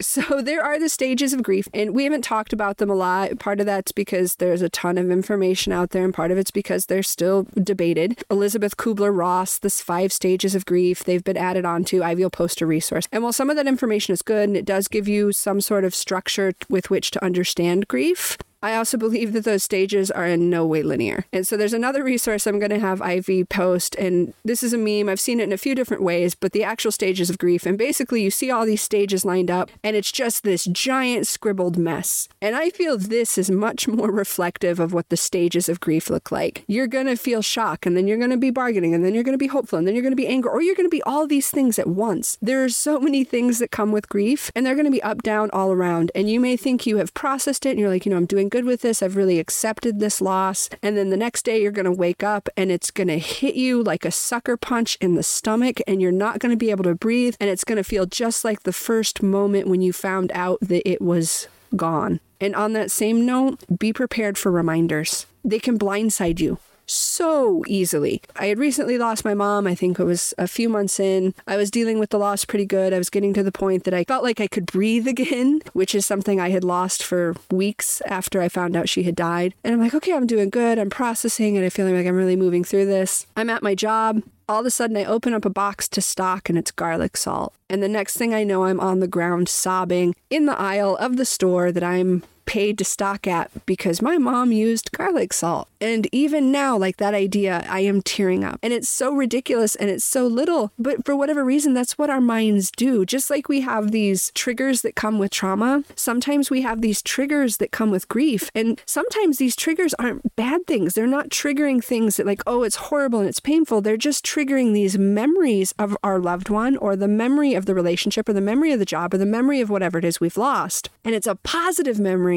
A: So there are the stages of grief, and we haven't talked about them a lot. Part of that's because there's a ton of information out there, and part of it's because they're still debated. Elisabeth Kübler-Ross, this five stages of grief, they've been added onto. Ivy will post a resource. And while some of that information is good and it does give you some sort of structure with which to understand grief, I also believe that those stages are in no way linear. And so there's another resource I'm going to have Ivy post, and this is a meme. I've seen it in a few different ways, but the actual stages of grief. And basically, you see all these stages lined up, and it's just this giant scribbled mess. And I feel this is much more reflective of what the stages of grief look like. You're going to feel shock, and then you're going to be bargaining, and then you're going to be hopeful, and then you're going to be angry, or you're going to be all these things at once. There are so many things that come with grief, and they're going to be up, down, all around. And you may think you have processed it, and you're like, you know, I'm doing good with this. I've really accepted this loss. And then the next day, you're going to wake up and it's going to hit you like a sucker punch in the stomach, and you're not going to be able to breathe. And it's going to feel just like the first moment when you found out that it was gone. And on that same note, be prepared for reminders. They can blindside you so easily. I had recently lost my mom. I think it was a few months in. I was dealing with the loss pretty good. I was getting to the point that I felt like I could breathe again, which is something I had lost for weeks after I found out she had died. And I'm like, okay, I'm doing good. I'm processing and I'm feeling like I'm really moving through this. I'm at my job. All of a sudden, I open up a box to stock and it's garlic salt. And the next thing I know, I'm on the ground sobbing in the aisle of the store that I'm paid to stock at because my mom used garlic salt. And even now, like that idea, I am tearing up. And it's so ridiculous and it's so little. But for whatever reason, that's what our minds do. Just like we have these triggers that come with trauma, sometimes we have these triggers that come with grief. And sometimes these triggers aren't bad things. They're not triggering things that, like, oh, it's horrible and it's painful. They're just triggering these memories of our loved one or the memory of the relationship or the memory of the job or the memory of whatever it is we've lost. And it's a positive memory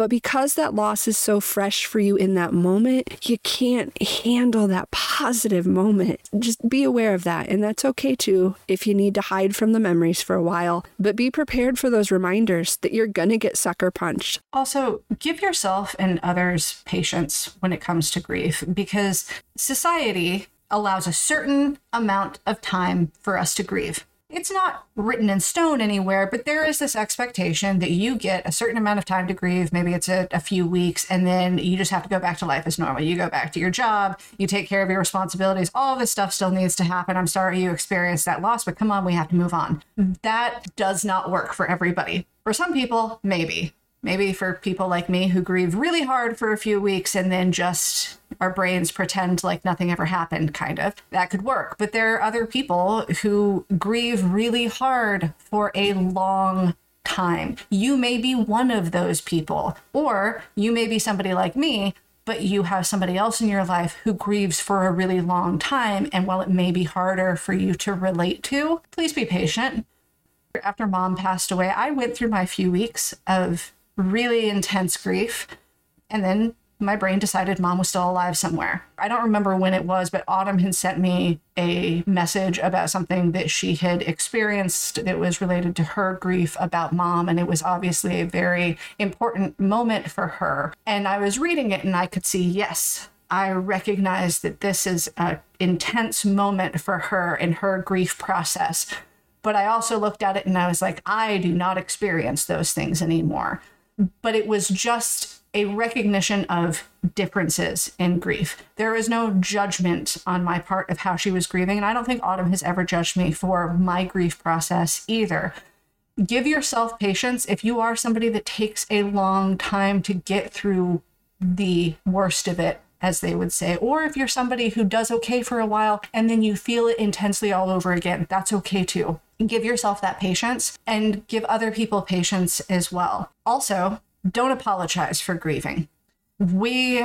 A: but because that loss is so fresh for you in that moment, you can't handle that positive moment. Just be aware of that. And that's okay too if you need to hide from the memories for a while. But be prepared for those reminders that you're going to get sucker punched.
B: Also, give yourself and others patience when it comes to grief because society allows a certain amount of time for us to grieve it's not written in stone anywhere, but there is this expectation that you get a certain amount of time to grieve. Maybe it's a, a, few weeks, and then you just have to go back to life as normal. You go back to your job, you take care of your responsibilities. All this stuff still needs to happen. I'm sorry you experienced that loss, but come on, we have to move on. Mm-hmm. That does not work for everybody. For some people, maybe. Maybe for people like me who grieve really hard for a few weeks and then just our brains pretend like nothing ever happened, kind of. That could work. But there are other people who grieve really hard for a long time. You may be one of those people, or you may be somebody like me but you have somebody else in your life who grieves for a really long time. And while it may be harder for you to relate to, please be patient. After mom passed away, I went through my few weeks of really intense grief. And then my brain decided mom was still alive somewhere. I don't remember when it was, but Autumn had sent me a message about something that she had experienced that was related to her grief about mom. And it was obviously a very important moment for her. And I was reading it and I could see, yes, I recognize that this is an intense moment for her in her grief process. But I also looked at it and I was like, I do not experience those things anymore but it was just a recognition of differences in grief. There was no judgment on my part of how she was grieving, and I don't think Autumn has ever judged me for my grief process either. Give yourself patience if you are somebody that takes a long time to get through the worst of it, as they would say, or if you're somebody who does okay for a while and then you feel it intensely all over again, that's okay too give yourself that patience and give other people patience as well. Also, don't apologize for grieving. We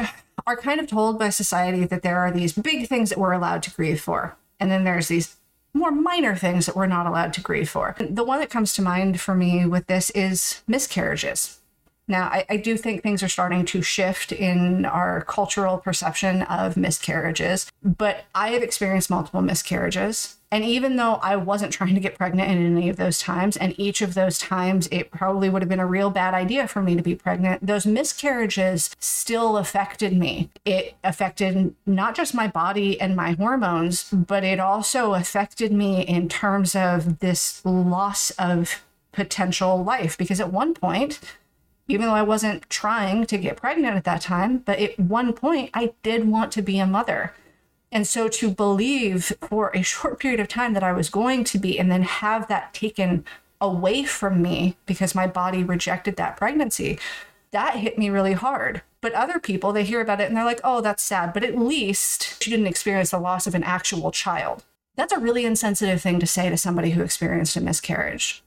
B: are kind of told by society that there are these big things that we're allowed to grieve for, and then there's these more minor things that we're not allowed to grieve for. The one that comes to mind for me with this is miscarriages. Now, I, I, do think things are starting to shift in our cultural perception of miscarriages, but I have experienced multiple miscarriages. And even though I wasn't trying to get pregnant in any of those times, and each of those times it probably would have been a real bad idea for me to be pregnant, those miscarriages still affected me. It affected not just my body and my hormones, but it also affected me in terms of this loss of potential life. Because at one point, even though I wasn't trying to get pregnant at that time, but at one point I did want to be a mother. And so to believe for a short period of time that I was going to be, and then have that taken away from me because my body rejected that pregnancy, that hit me really hard. But other people, they hear about it and they're like, oh, that's sad. But at least she didn't experience the loss of an actual child. That's a really insensitive thing to say to somebody who experienced a miscarriage.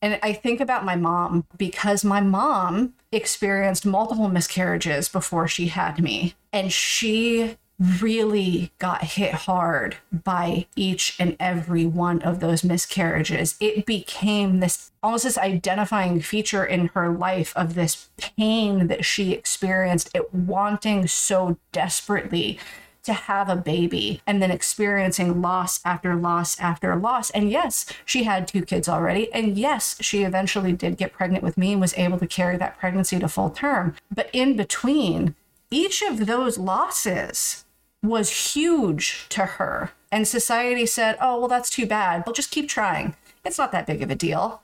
B: And I think about my mom because my mom experienced multiple miscarriages before she had me. And she really got hit hard by each and every one of those miscarriages. It became this almost this identifying feature in her life of this pain that she experienced, it wanting so desperately to have a baby and then experiencing loss after loss after loss. And yes, she had two kids already. And yes, she eventually did get pregnant with me and was able to carry that pregnancy to full term. But in between, each of those losses was huge to her. And society said, oh, well, that's too bad. We'll just keep trying. It's not that big of a deal.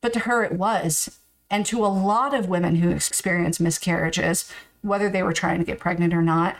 B: But to her, it was. And to a lot of women who experience miscarriages, whether they were trying to get pregnant or not,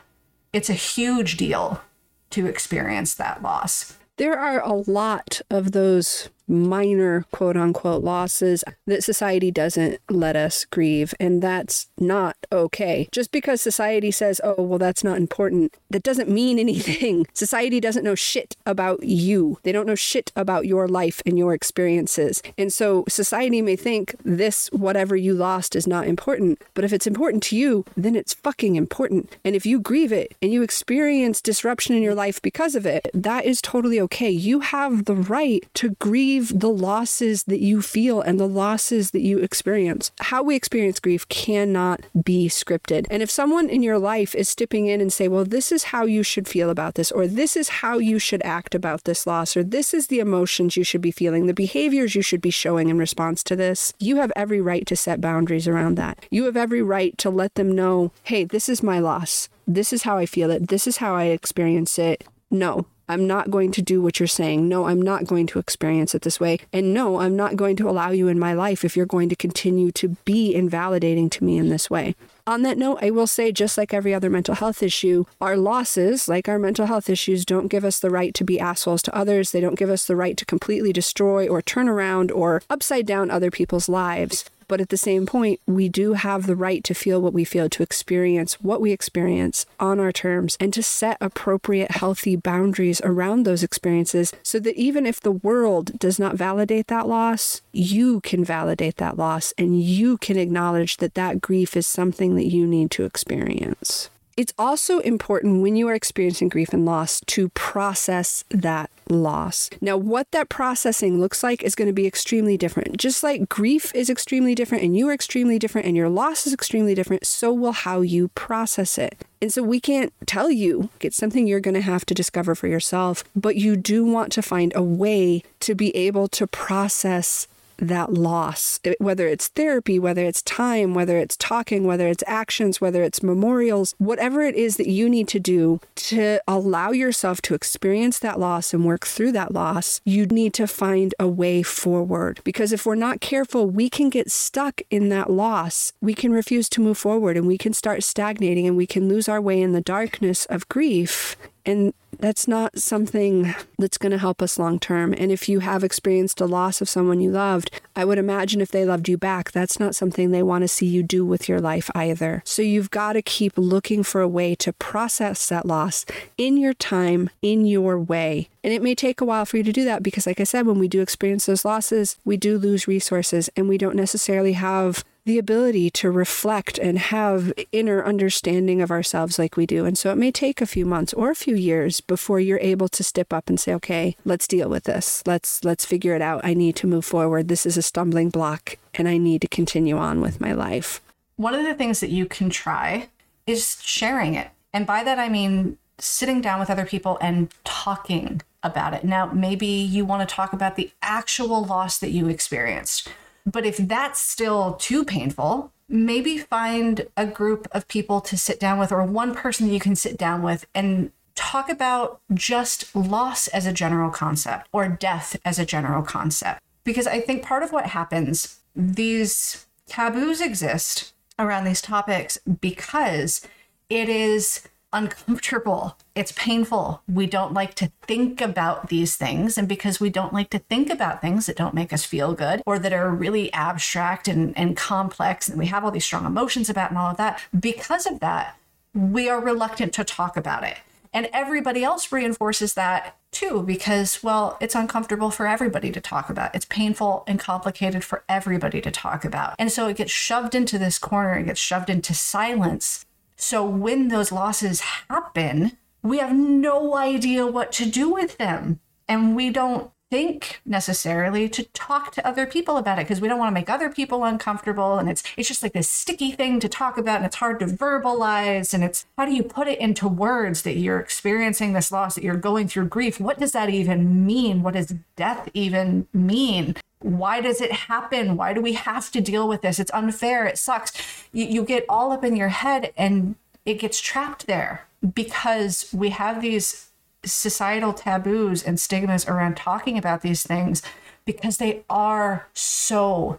B: it's a huge deal to experience that loss.
A: There are a lot of those minor quote unquote losses that society doesn't let us grieve. And that's not okay. Just because society says, oh, well, that's not important, that doesn't mean anything. Society doesn't know shit about you, they don't know shit about your life and your experiences. And so society may think this, whatever you lost, is not important. But if it's important to you, then it's fucking important. And if you grieve it and you experience disruption in your life because of it, that is totally okay. You have the right to grieve the losses that you feel and the losses that you experience. How we experience grief cannot be scripted. And if someone in your life is stepping in and say, well, this is how you should feel about this, or this is how you should act about this loss, or this is the emotions you should be feeling, the behaviors you should be showing in response to this, you have every right to set boundaries around that. You have every right to let them know, hey, this is my loss. This is how I feel it. This is how I experience it. No, I'm not going to do what you're saying. No, I'm not going to experience it this way. And no, I'm not going to allow you in my life if you're going to continue to be invalidating to me in this way. On that note, I will say, just like every other mental health issue, our losses, like our mental health issues, don't give us the right to be assholes to others. They don't give us the right to completely destroy or turn around or upside down other people's lives. But at the same point, we do have the right to feel what we feel, to experience what we experience on our terms, and to set appropriate, healthy boundaries around those experiences so that even if the world does not validate that loss, you can validate that loss and you can acknowledge that that grief is something that you need to experience. It's also important when you are experiencing grief and loss to process that loss. Now, what that processing looks like is going to be extremely different. Just like grief is extremely different and you are extremely different and your loss is extremely different, so will how you process it. And so we can't tell you it's something you're going to have to discover for yourself, but you do want to find a way to be able to process that loss, whether it's therapy, whether it's time, whether it's talking, whether it's actions, whether it's memorials, whatever it is that you need to do to allow yourself to experience that loss and work through that loss, you need to find a way forward. Because if we're not careful, we can get stuck in that loss. We can refuse to move forward and we can start stagnating and we can lose our way in the darkness of grief and that's not something that's going to help us long term. And if you have experienced a loss of someone you loved, I would imagine if they loved you back, that's not something they want to see you do with your life either. So you've got to keep looking for a way to process that loss in your time, in your way. And it may take a while for you to do that because, like I said, when we do experience those losses, we do lose resources and we don't necessarily have the ability to reflect and have inner understanding of ourselves like we do. And so it may take a few months or a few years before you're able to step up and say, okay, let's deal with this. Let's let's figure it out. I need to move forward. This is a stumbling block and I need to continue on with my life.
B: One of the things that you can try is sharing it. And by that I mean sitting down with other people and talking about it. Now, maybe you want to talk about the actual loss that you experienced but if that's still too painful, maybe find a group of people to sit down with or one person that you can sit down with and talk about just loss as a general concept or death as a general concept. Because I think part of what happens, these taboos exist around these topics because it is uncomfortable. It's painful. We don't like to think about these things. And because we don't like to think about things that don't make us feel good or that are really abstract and, and complex, and we have all these strong emotions about and all of that, because of that, we are reluctant to talk about it. And everybody else reinforces that too, because, well, it's uncomfortable for everybody to talk about. It's painful and complicated for everybody to talk about. And so it gets shoved into this corner, it gets shoved into silence so when those losses happen, we have no idea what to do with them. And we don't think necessarily to talk to other people about it because we don't want to make other people uncomfortable and it's it's just like this sticky thing to talk about and it's hard to verbalize and it's how do you put it into words that you're experiencing this loss that you're going through grief what does that even mean what does death even mean why does it happen? Why do we have to deal with this? It's unfair. It sucks. You, you get all up in your head and it gets trapped there because we have these societal taboos and stigmas around talking about these things because they are so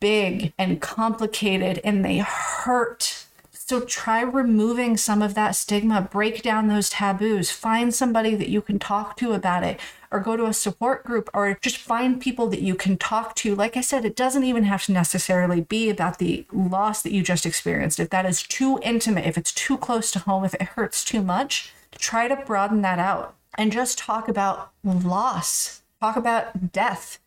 B: big and complicated and they hurt So try removing some of that stigma, break down those taboos, find somebody that you can talk to about it, or go to a support group, or just find people that you can talk to. Like I said, it doesn't even have to necessarily be about the loss that you just experienced. If that is too intimate, if it's too close to home, if it hurts too much, try to broaden that out and just talk about loss, talk about death.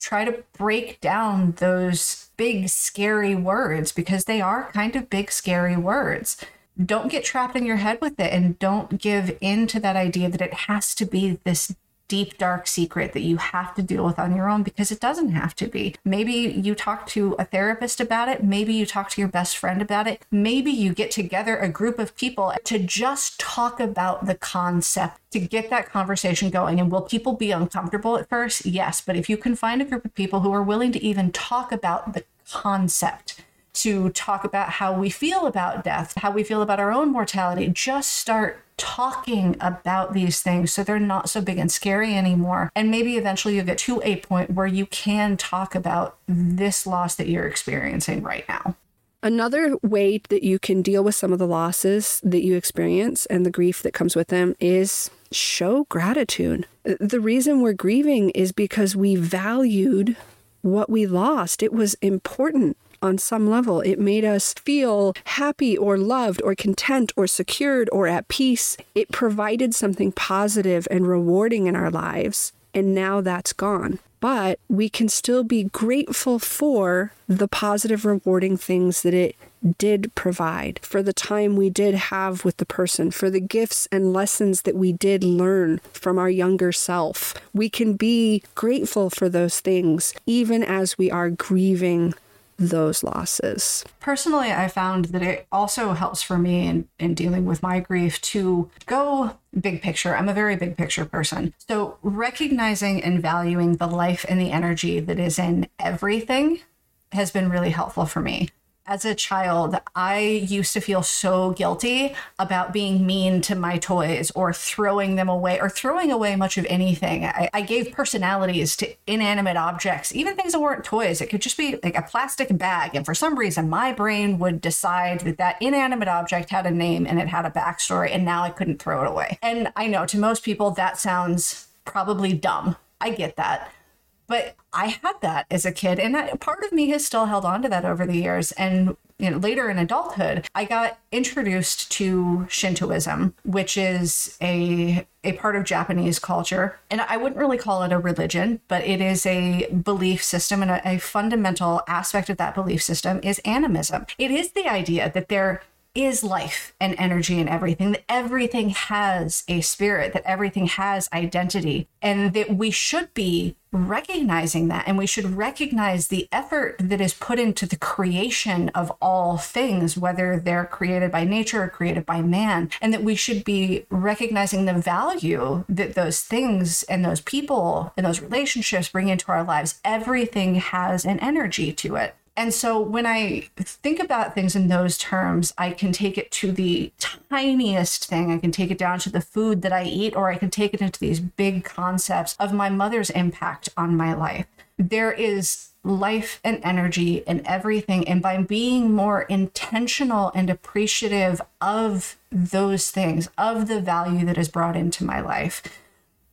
B: Try to break down those big, scary words because they are kind of big, scary words. Don't get trapped in your head with it and don't give in to that idea that it has to be this deep, dark secret that you have to deal with on your own because it doesn't have to be. Maybe you talk to a therapist about it. Maybe you talk to your best friend about it. Maybe you get together a group of people to just talk about the concept to get that conversation going. And will people be uncomfortable at first? Yes. But if you can find a group of people who are willing to even talk about the concept, to talk about how we feel about death, how we feel about our own mortality, just start talking about these things so they're not so big and scary anymore. And maybe eventually you'll get to a point where you can talk about this loss that you're experiencing right now.
A: Another way that you can deal with some of the losses that you experience and the grief that comes with them is show gratitude. The reason we're grieving is because we valued what we lost. It was important on some level. It made us feel happy or loved or content or secured or at peace. It provided something positive and rewarding in our lives. And now that's gone. But we can still be grateful for the positive, rewarding things that it did provide, for the time we did have with the person, for the gifts and lessons that we did learn from our younger self. We can be grateful for those things, even as we are grieving those losses.
B: Personally, I found that it also helps for me in, in dealing with my grief to go big picture. I'm a very big picture person. So, recognizing and valuing the life and the energy that is in everything has been really helpful for me as a child, I used to feel so guilty about being mean to my toys or throwing them away or throwing away much of anything. I, I, gave personalities to inanimate objects, even things that weren't toys. It could just be like a plastic bag. And for some reason, my brain would decide that that inanimate object had a name and it had a backstory, and now I couldn't throw it away. And I know to most people, that sounds probably dumb. I get that. But I had that as a kid, and that, part of me has still held on to that over the years. And you know, later in adulthood, I got introduced to Shintoism, which is a a part of Japanese culture, and I wouldn't really call it a religion, but it is a belief system, and a, a fundamental aspect of that belief system is animism. It is the idea that there is life and energy and everything, that everything has a spirit, that everything has identity, and that we should be recognizing that. And we should recognize the effort that is put into the creation of all things, whether they're created by nature or created by man, and that we should be recognizing the value that those things and those people and those relationships bring into our lives. Everything has an energy to it. And so when I think about things in those terms, I can take it to the tiniest thing. I can take it down to the food that I eat, or I can take it into these big concepts of my mother's impact on my life. There is life and energy in everything. And by being more intentional and appreciative of those things, of the value that is brought into my life,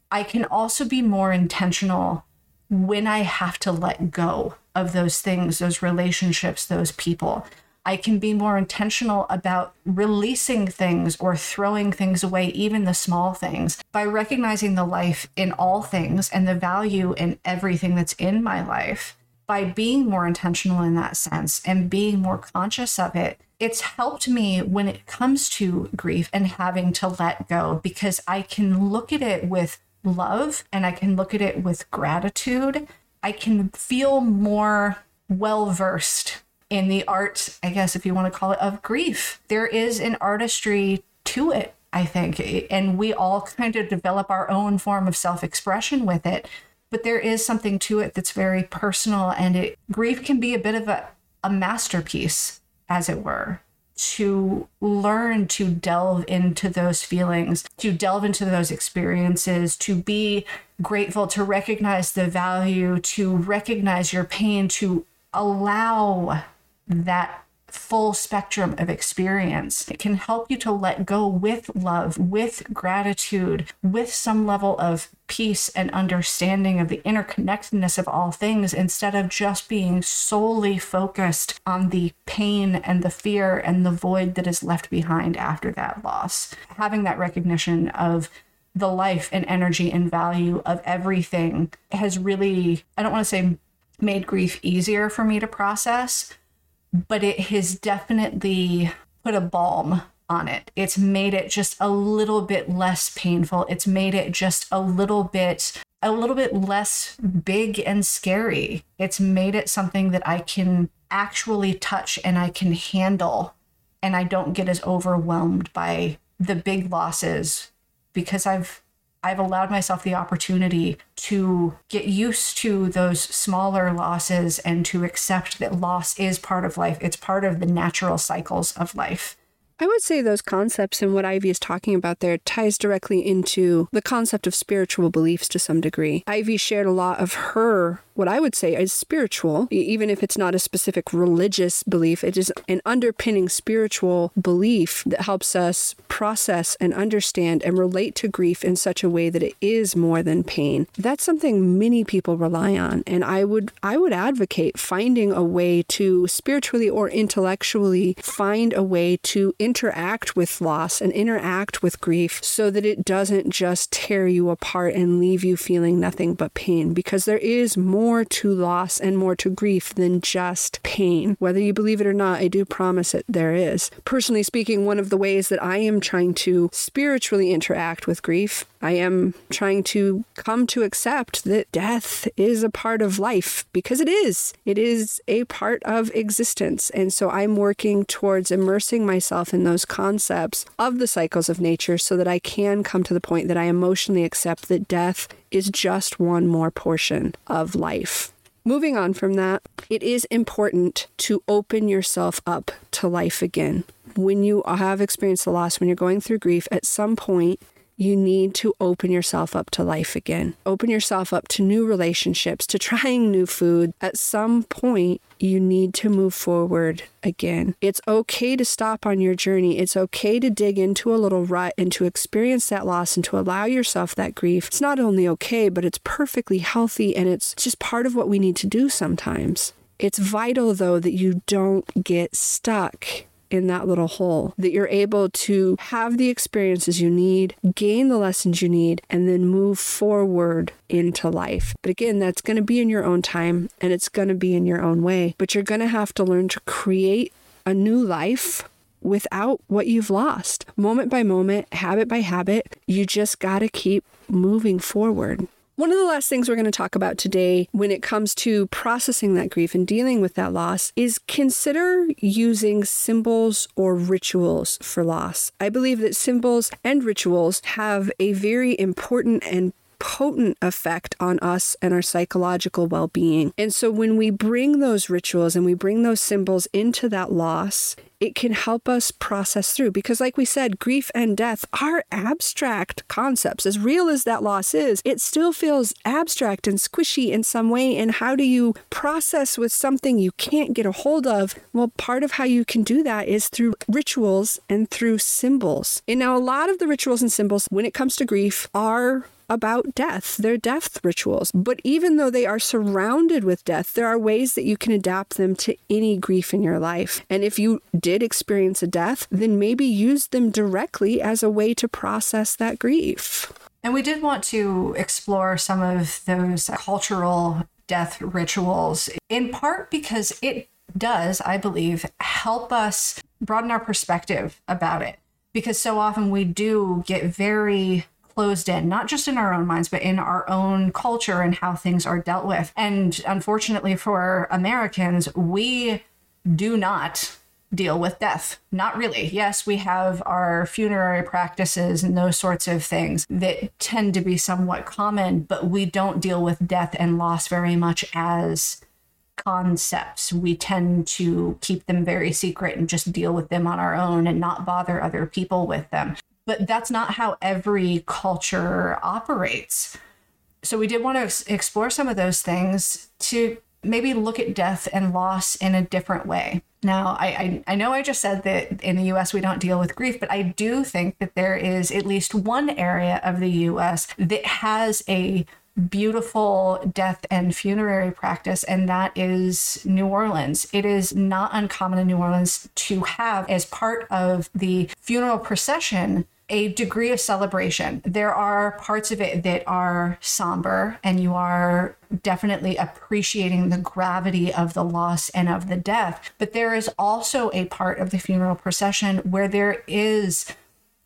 B: I can also be more intentional when I have to let go of those things, those relationships, those people. I can be more intentional about releasing things or throwing things away, even the small things, by recognizing the life in all things and the value in everything that's in my life. By being more intentional in that sense and being more conscious of it, it's helped me when it comes to grief and having to let go because I can look at it with love and I can look at it with gratitude I can feel more well versed in the art, I guess, if you want to call it, of grief. There is an artistry to it, I think. And we all kind of develop our own form of self expression with it. But there is something to it that's very personal. And it, grief can be a bit of a, a masterpiece, as it were to learn to delve into those feelings, to delve into those experiences, to be grateful, to recognize the value, to recognize your pain, to allow that full spectrum of experience. It can help you to let go with love, with gratitude, with some level of peace and understanding of the interconnectedness of all things instead of just being solely focused on the pain and the fear and the void that is left behind after that loss. Having that recognition of the life and energy and value of everything has really, I don't want to say made grief easier for me to process, but it has definitely put a balm on it. It's made it just a little bit less painful. It's made it just a little bit a little bit less big and scary. It's made it something that I can actually touch and I can handle and I don't get as overwhelmed by the big losses because I've I've allowed myself the opportunity to get used to those smaller losses and to accept that loss is part of life. It's part of the natural cycles of life.
A: I would say those concepts and what Ivy is talking about there ties directly into the concept of spiritual beliefs to some degree. Ivy shared a lot of her what I would say is spiritual, even if it's not a specific religious belief. It is an underpinning spiritual belief that helps us process and understand and relate to grief in such a way that it is more than pain. That's something many people rely on, and I would I would advocate finding a way to spiritually or intellectually find a way to interact with loss and interact with grief so that it doesn't just tear you apart and leave you feeling nothing but pain because there is more more to loss and more to grief than just pain. Whether you believe it or not, I do promise it there is. Personally speaking, one of the ways that I am trying to spiritually interact with grief, I am trying to come to accept that death is a part of life because it is. It is a part of existence. And so I'm working towards immersing myself in those concepts of the cycles of nature so that I can come to the point that I emotionally accept that death is just one more portion of life. Moving on from that, it is important to open yourself up to life again. When you have experienced the loss, when you're going through grief, at some point, you need to open yourself up to life again. Open yourself up to new relationships, to trying new food. At some point, you need to move forward again. It's okay to stop on your journey. It's okay to dig into a little rut and to experience that loss and to allow yourself that grief. It's not only okay, but it's perfectly healthy and it's just part of what we need to do sometimes. It's vital, though, that you don't get stuck in that little hole, that you're able to have the experiences you need, gain the lessons you need, and then move forward into life. But again, that's going to be in your own time and it's going to be in your own way. But you're going to have to learn to create a new life without what you've lost. Moment by moment, habit by habit, you just got to keep moving forward. One of the last things we're going to talk about today when it comes to processing that grief and dealing with that loss is consider using symbols or rituals for loss. I believe that symbols and rituals have a very important and potent effect on us and our psychological well being. And so when we bring those rituals and we bring those symbols into that loss, it can help us process through because, like we said, grief and death are abstract concepts. As real as that loss is, it still feels abstract and squishy in some way. And how do you process with something you can't get a hold of? Well, part of how you can do that is through rituals and through symbols. And now, a lot of the rituals and symbols when it comes to grief are about death. They're death rituals. But even though they are surrounded with death, there are ways that you can adapt them to any grief in your life. And if you did experience a death, then maybe use them directly as a way to process that grief.
B: And we did want to explore some of those cultural death rituals, in part because it does, I believe, help us broaden our perspective about it. Because so often we do get very closed in, not just in our own minds, but in our own culture and how things are dealt with. And unfortunately for Americans, we do not deal with death. Not really. Yes, we have our funerary practices and those sorts of things that tend to be somewhat common, but we don't deal with death and loss very much as concepts. We tend to keep them very secret and just deal with them on our own and not bother other people with them but that's not how every culture operates. So we did want to explore some of those things to maybe look at death and loss in a different way. Now, I, I, I, know I just said that in the US we don't deal with grief, but I do think that there is at least one area of the US that has a beautiful death and funerary practice, and that is New Orleans. It is not uncommon in New Orleans to have, as part of the funeral procession, a degree of celebration. There are parts of it that are somber, and you are definitely appreciating the gravity of the loss and of the death. But there is also a part of the funeral procession where there is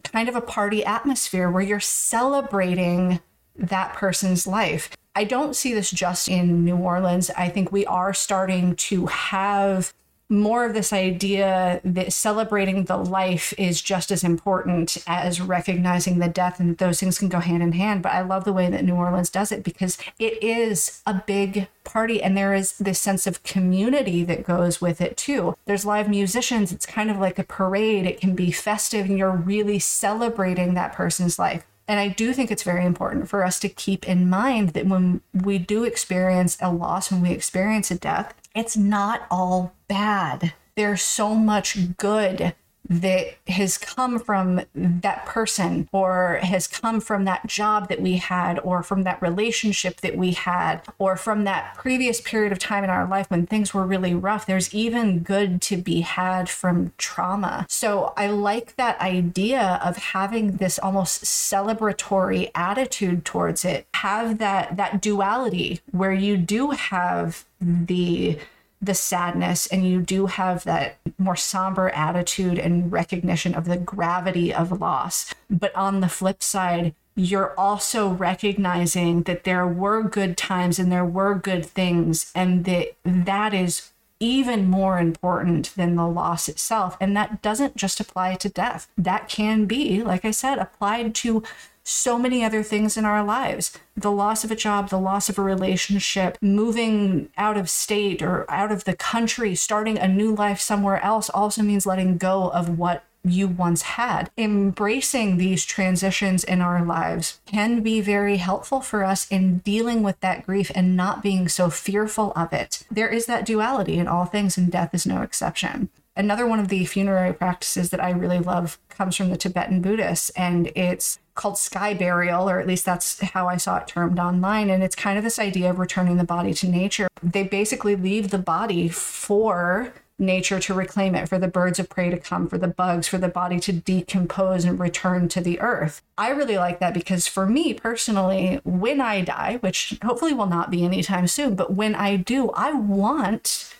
B: kind of a party atmosphere where you're celebrating that person's life. I don't see this just in New Orleans. I think we are starting to have more of this idea that celebrating the life is just as important as recognizing the death and those things can go hand in hand. But i love the way that new orleans does it because it is a big party and there is this sense of community that goes with it too. There's live musicians. It's kind of like a parade. It can be festive and you're really celebrating that person's life. And I do think it's very important for us to keep in mind that when we do experience a loss, when we experience a death, it's not all bad. There's so much good that has come from that person or has come from that job that we had or from that relationship that we had or from that previous period of time in our life when things were really rough. There's even good to be had from trauma. So I like that idea of having this almost celebratory attitude towards it. Have that that duality where you do have the the sadness and you do have that more somber attitude and recognition of the gravity of loss. But on the flip side, you're also recognizing that there were good times and there were good things and that that is even more important than the loss itself and that doesn't just apply to death that can be like i said applied to so many other things in our lives the loss of a job, the loss of a relationship, moving out of state or out of the country, starting a new life somewhere else also means letting go of what you once had. Embracing these transitions in our lives can be very helpful for us in dealing with that grief and not being so fearful of it. There is that duality in all things, and death is no exception. Another one of the funerary practices that I really love comes from the Tibetan Buddhists, and it's called sky burial, or at least that's how I saw it termed online. And it's kind of this idea of returning the body to nature. They basically leave the body for nature to reclaim it, for the birds of prey to come, for the bugs, for the body to decompose and return to the earth. I really like that because for me personally, when I die, which hopefully will not be anytime soon, but when I do, I want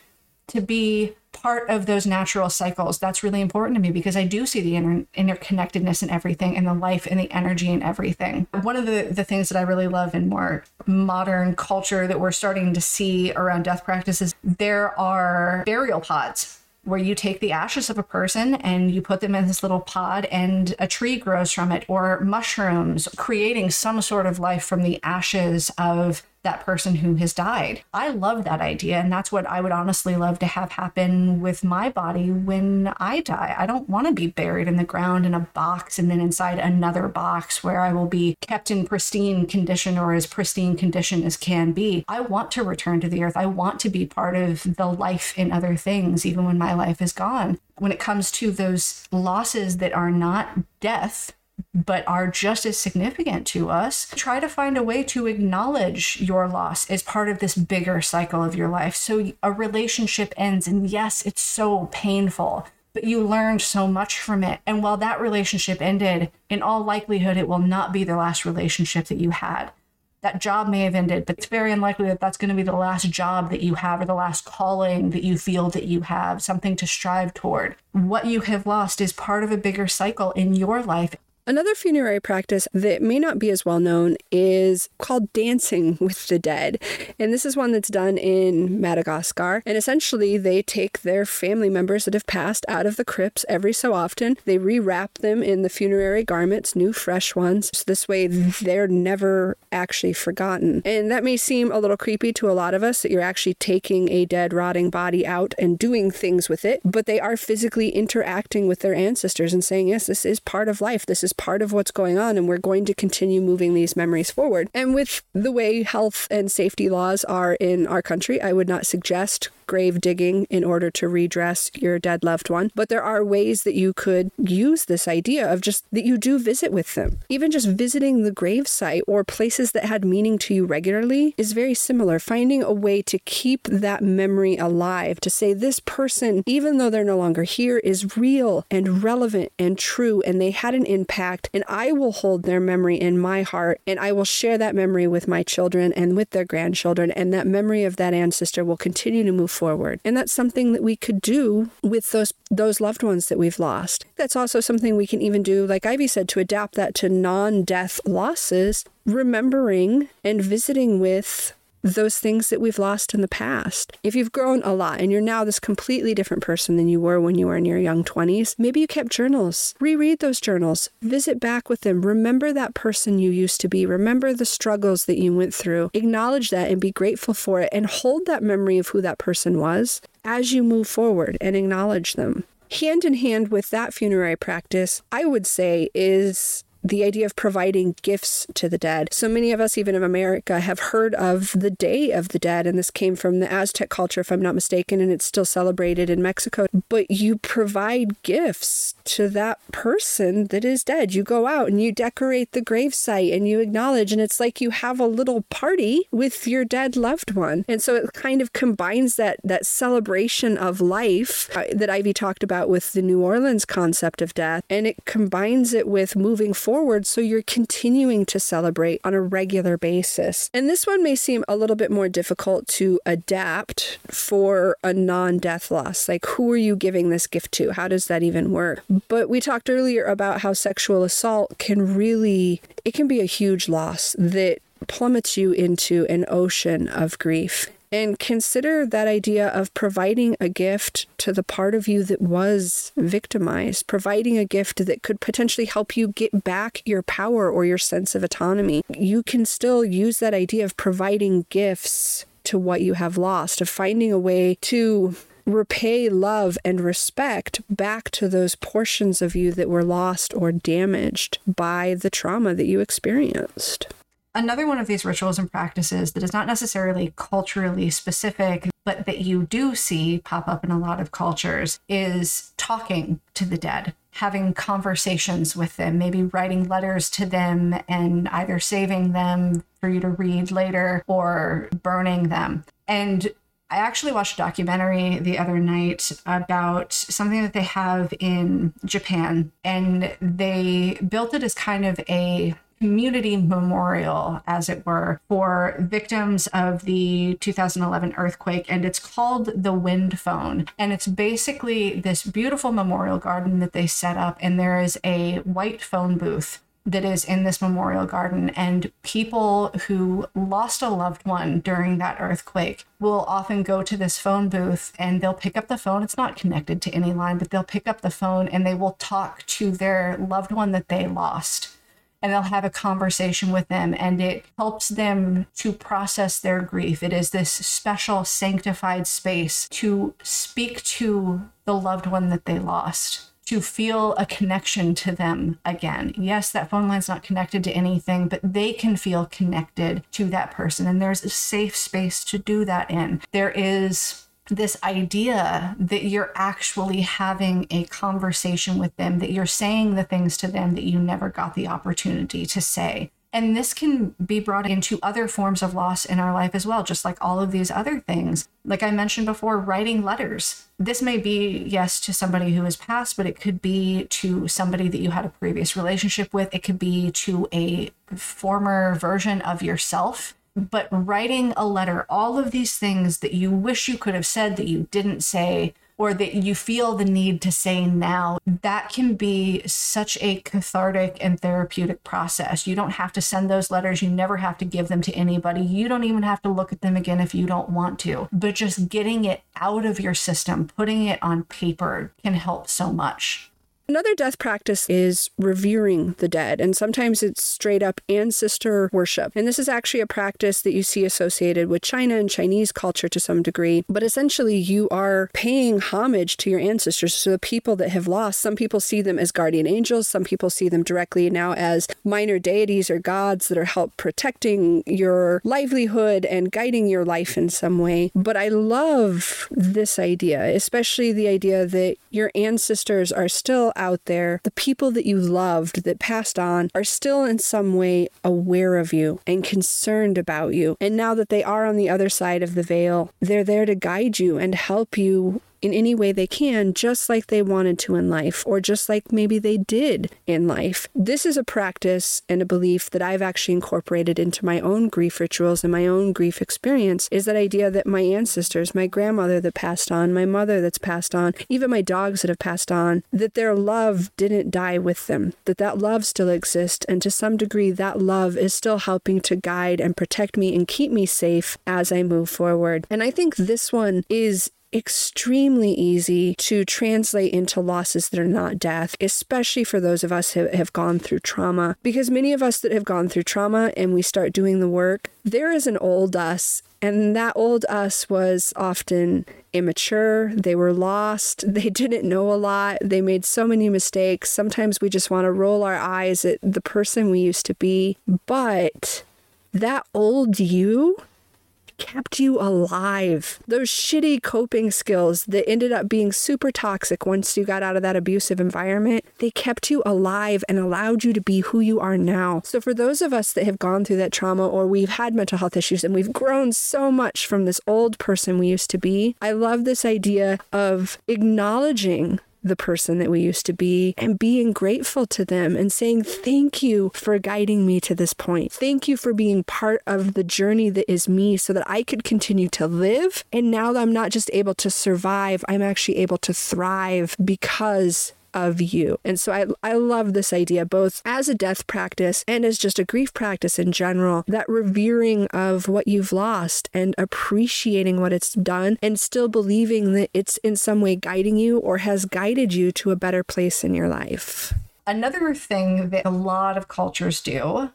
B: to be part of those natural cycles. That's really important to me because I do see the inter- interconnectedness in everything and the life and the energy in everything. One of the, the things that I really love in more modern culture that we're starting to see around death practices, there are burial pods where you take the ashes of a person and you put them in this little pod and a tree grows from it or mushrooms creating some sort of life from the ashes of that person who has died. I love that idea. And that's what I would honestly love to have happen with my body when I die. I don't want to be buried in the ground in a box and then inside another box where I will be kept in pristine condition or as pristine condition as can be. I want to return to the earth. I want to be part of the life in other things, even when my life is gone. When it comes to those losses that are not death, but are just as significant to us, try to find a way to acknowledge your loss as part of this bigger cycle of your life. So a relationship ends, and yes, it's so painful, but you learned so much from it. And while that relationship ended, in all likelihood, it will not be the last relationship that you had. That job may have ended, but it's very unlikely that that's going to be the last job that you have or the last calling that you feel that you have, something to strive toward. What you have lost is part of a bigger cycle in your life.
A: Another funerary practice that may not be as well known is called dancing with the dead. And this is one that's done in Madagascar. And essentially, they take their family members that have passed out of the crypts every so often. They rewrap them in the funerary garments, new, fresh ones. So this way, they're never actually forgotten. And that may seem a little creepy to a lot of us that you're actually taking a dead, rotting body out and doing things with it. But they are physically interacting with their ancestors and saying, yes, this is part of life. This is part of what's going on, and we're going to continue moving these memories forward. And with the way health and safety laws are in our country, I would not suggest grave digging in order to redress your dead loved one. But there are ways that you could use this idea of just that you do visit with them. Even just visiting the grave site or places that had meaning to you regularly is very similar. Finding a way to keep that memory alive, to say this person, even though they're no longer here, is real and relevant and true, and they had an impact, and I will hold their memory in my heart, and I will share that memory with my children and with their grandchildren, and that memory of that ancestor will continue to move forward. And that's something that we could do with those those loved ones that we've lost. That's also something we can even do, like Ivy said, to adapt that to non-death losses, remembering and visiting with those things that we've lost in the past. If you've grown a lot and you're now this completely different person than you were when you were in your young 20s, maybe you kept journals. Reread those journals, visit back with them, remember that person you used to be, remember the struggles that you went through, acknowledge that and be grateful for it, and hold that memory of who that person was as you move forward and acknowledge them. Hand in hand with that funerary practice, I would say, is the idea of providing gifts to the dead. So many of us, even in America, have heard of the Day of the Dead, and this came from the Aztec culture, if I'm not mistaken, and it's still celebrated in Mexico. But you provide gifts to that person that is dead. You go out and you decorate the gravesite and you acknowledge, and it's like you have a little party with your dead loved one. And so it kind of combines that that celebration of life uh, that Ivy talked about with the New Orleans concept of death, and it combines it with moving forward forward so you're continuing to celebrate on a regular basis. And this one may seem a little bit more difficult to adapt for a non death loss. Like, who are you giving this gift to? How does that even work? But we talked earlier about how sexual assault can really, it can be a huge loss that plummets you into an ocean of grief. And consider that idea of providing a gift to the part of you that was victimized, providing a gift that could potentially help you get back your power or your sense of autonomy. You can still use that idea of providing gifts to what you have lost, of finding a way to repay love and respect back to those portions of you that were lost or damaged by the trauma that you experienced.
B: Another one of these rituals and practices that is not necessarily culturally specific, but that you do see pop up in a lot of cultures is talking to the dead, having conversations with them, maybe writing letters to them and either saving them for you to read later or burning them. And I actually watched a documentary the other night about something that they have in Japan, and they built it as kind of a community memorial, as it were, for victims of the 2011 earthquake. And it's called the Wind Phone. And it's basically this beautiful memorial garden that they set up. And there is a white phone booth that is in this memorial garden. And people who lost a loved one during that earthquake will often go to this phone booth and they'll pick up the phone. It's not connected to any line, but they'll pick up the phone and they will talk to their loved one that they lost and they'll have a conversation with them and it helps them to process their grief. It is this special sanctified space to speak to the loved one that they lost. To feel a connection to them again. Yes, that phone line's not connected to anything, but they can feel connected to that person. And there's a safe space to do that in. There is this idea that you're actually having a conversation with them, that you're saying the things to them that you never got the opportunity to say. And this can be brought into other forms of loss in our life as well, just like all of these other things. Like I mentioned before, writing letters. This may be, yes, to somebody who has passed, but it could be to somebody that you had a previous relationship with. It could be to a former version of yourself but writing a letter, all of these things that you wish you could have said that you didn't say, or that you feel the need to say now, that can be such a cathartic and therapeutic process. You don't have to send those letters. You never have to give them to anybody. You don't even have to look at them again if you don't want to. But just getting it out of your system, putting it on paper can help so much.
A: Another death practice is revering the dead, and sometimes it's straight up ancestor worship. And this is actually a practice that you see associated with China and Chinese culture to some degree. But essentially, you are paying homage to your ancestors, so the people that have lost. Some people see them as guardian angels, some people see them directly now as minor deities or gods that are help protecting your livelihood and guiding your life in some way. But I love this idea, especially the idea that your ancestors are still out there, the people that you loved that passed on are still in some way aware of you and concerned about you. And now that they are on the other side of the veil, they're there to guide you and help you in any way they can, just like they wanted to in life, or just like maybe they did in life. This is a practice and a belief that I've actually incorporated into my own grief rituals and my own grief experience is that idea that my ancestors, my grandmother that passed on, my mother that's passed on, even my dogs that have passed on, that their love didn't die with them, that that love still exists. And to some degree, that love is still helping to guide and protect me and keep me safe as I move forward. And I think this one is extremely easy to translate into losses that are not death, especially for those of us who have gone through trauma. Because many of us that have gone through trauma and we start doing the work, there is an old us. And that old us was often immature. They were lost. They didn't know a lot. They made so many mistakes. Sometimes we just want to roll our eyes at the person we used to be. But that old you kept you alive. Those shitty coping skills that ended up being super toxic once you got out of that abusive environment, they kept you alive and allowed you to be who you are now. So, for those of us that have gone through that trauma or we've had mental health issues and we've grown so much from this old person we used to be, I love this idea of acknowledging the person that we used to be and being grateful to them and saying, Thank you for guiding me to this point. Thank you for being part of the journey that is me so that I could continue to live. And now that I'm not just able to survive, I'm actually able to thrive because of you. And so I, I love this idea, both as a death practice and as just a grief practice in general, that revering of what you've lost and appreciating what it's done and still believing that it's in some way guiding you or has guided you to a better place in your life.
B: Another thing that a lot of cultures do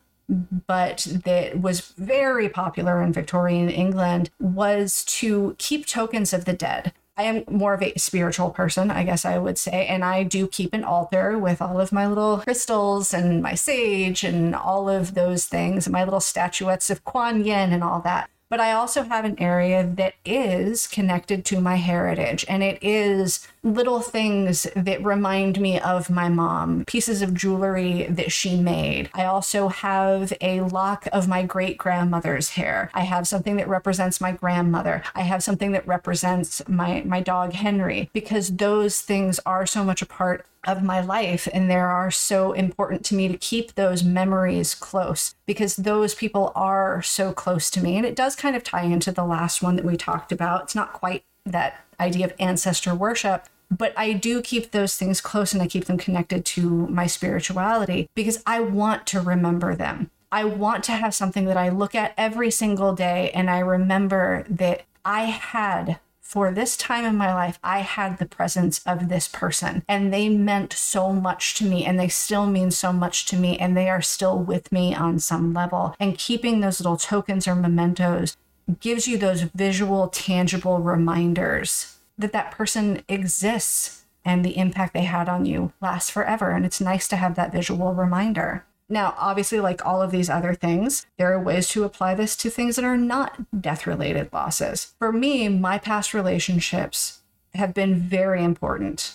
B: but that was very popular in Victorian England was to keep tokens of the dead. I am more of a spiritual person, I guess I would say. And I do keep an altar with all of my little crystals and my sage and all of those things, my little statuettes of Kuan Yin and all that but I also have an area that is connected to my heritage. And it is little things that remind me of my mom, pieces of jewelry that she made. I also have a lock of my great grandmother's hair. I have something that represents my grandmother. I have something that represents my, my dog Henry, because those things are so much a part of my life and they are so important to me to keep those memories close because those people are so close to me and it does kind of tie into the last one that we talked about it's not quite that idea of ancestor worship but I do keep those things close and I keep them connected to my spirituality because I want to remember them. I want to have something that I look at every single day and I remember that I had for this time in my life, I had the presence of this person and they meant so much to me and they still mean so much to me and they are still with me on some level. And keeping those little tokens or mementos gives you those visual, tangible reminders that that person exists and the impact they had on you lasts forever. And it's nice to have that visual reminder. Now, obviously, like all of these other things, there are ways to apply this to things that are not death related losses. For me, my past relationships have been very important.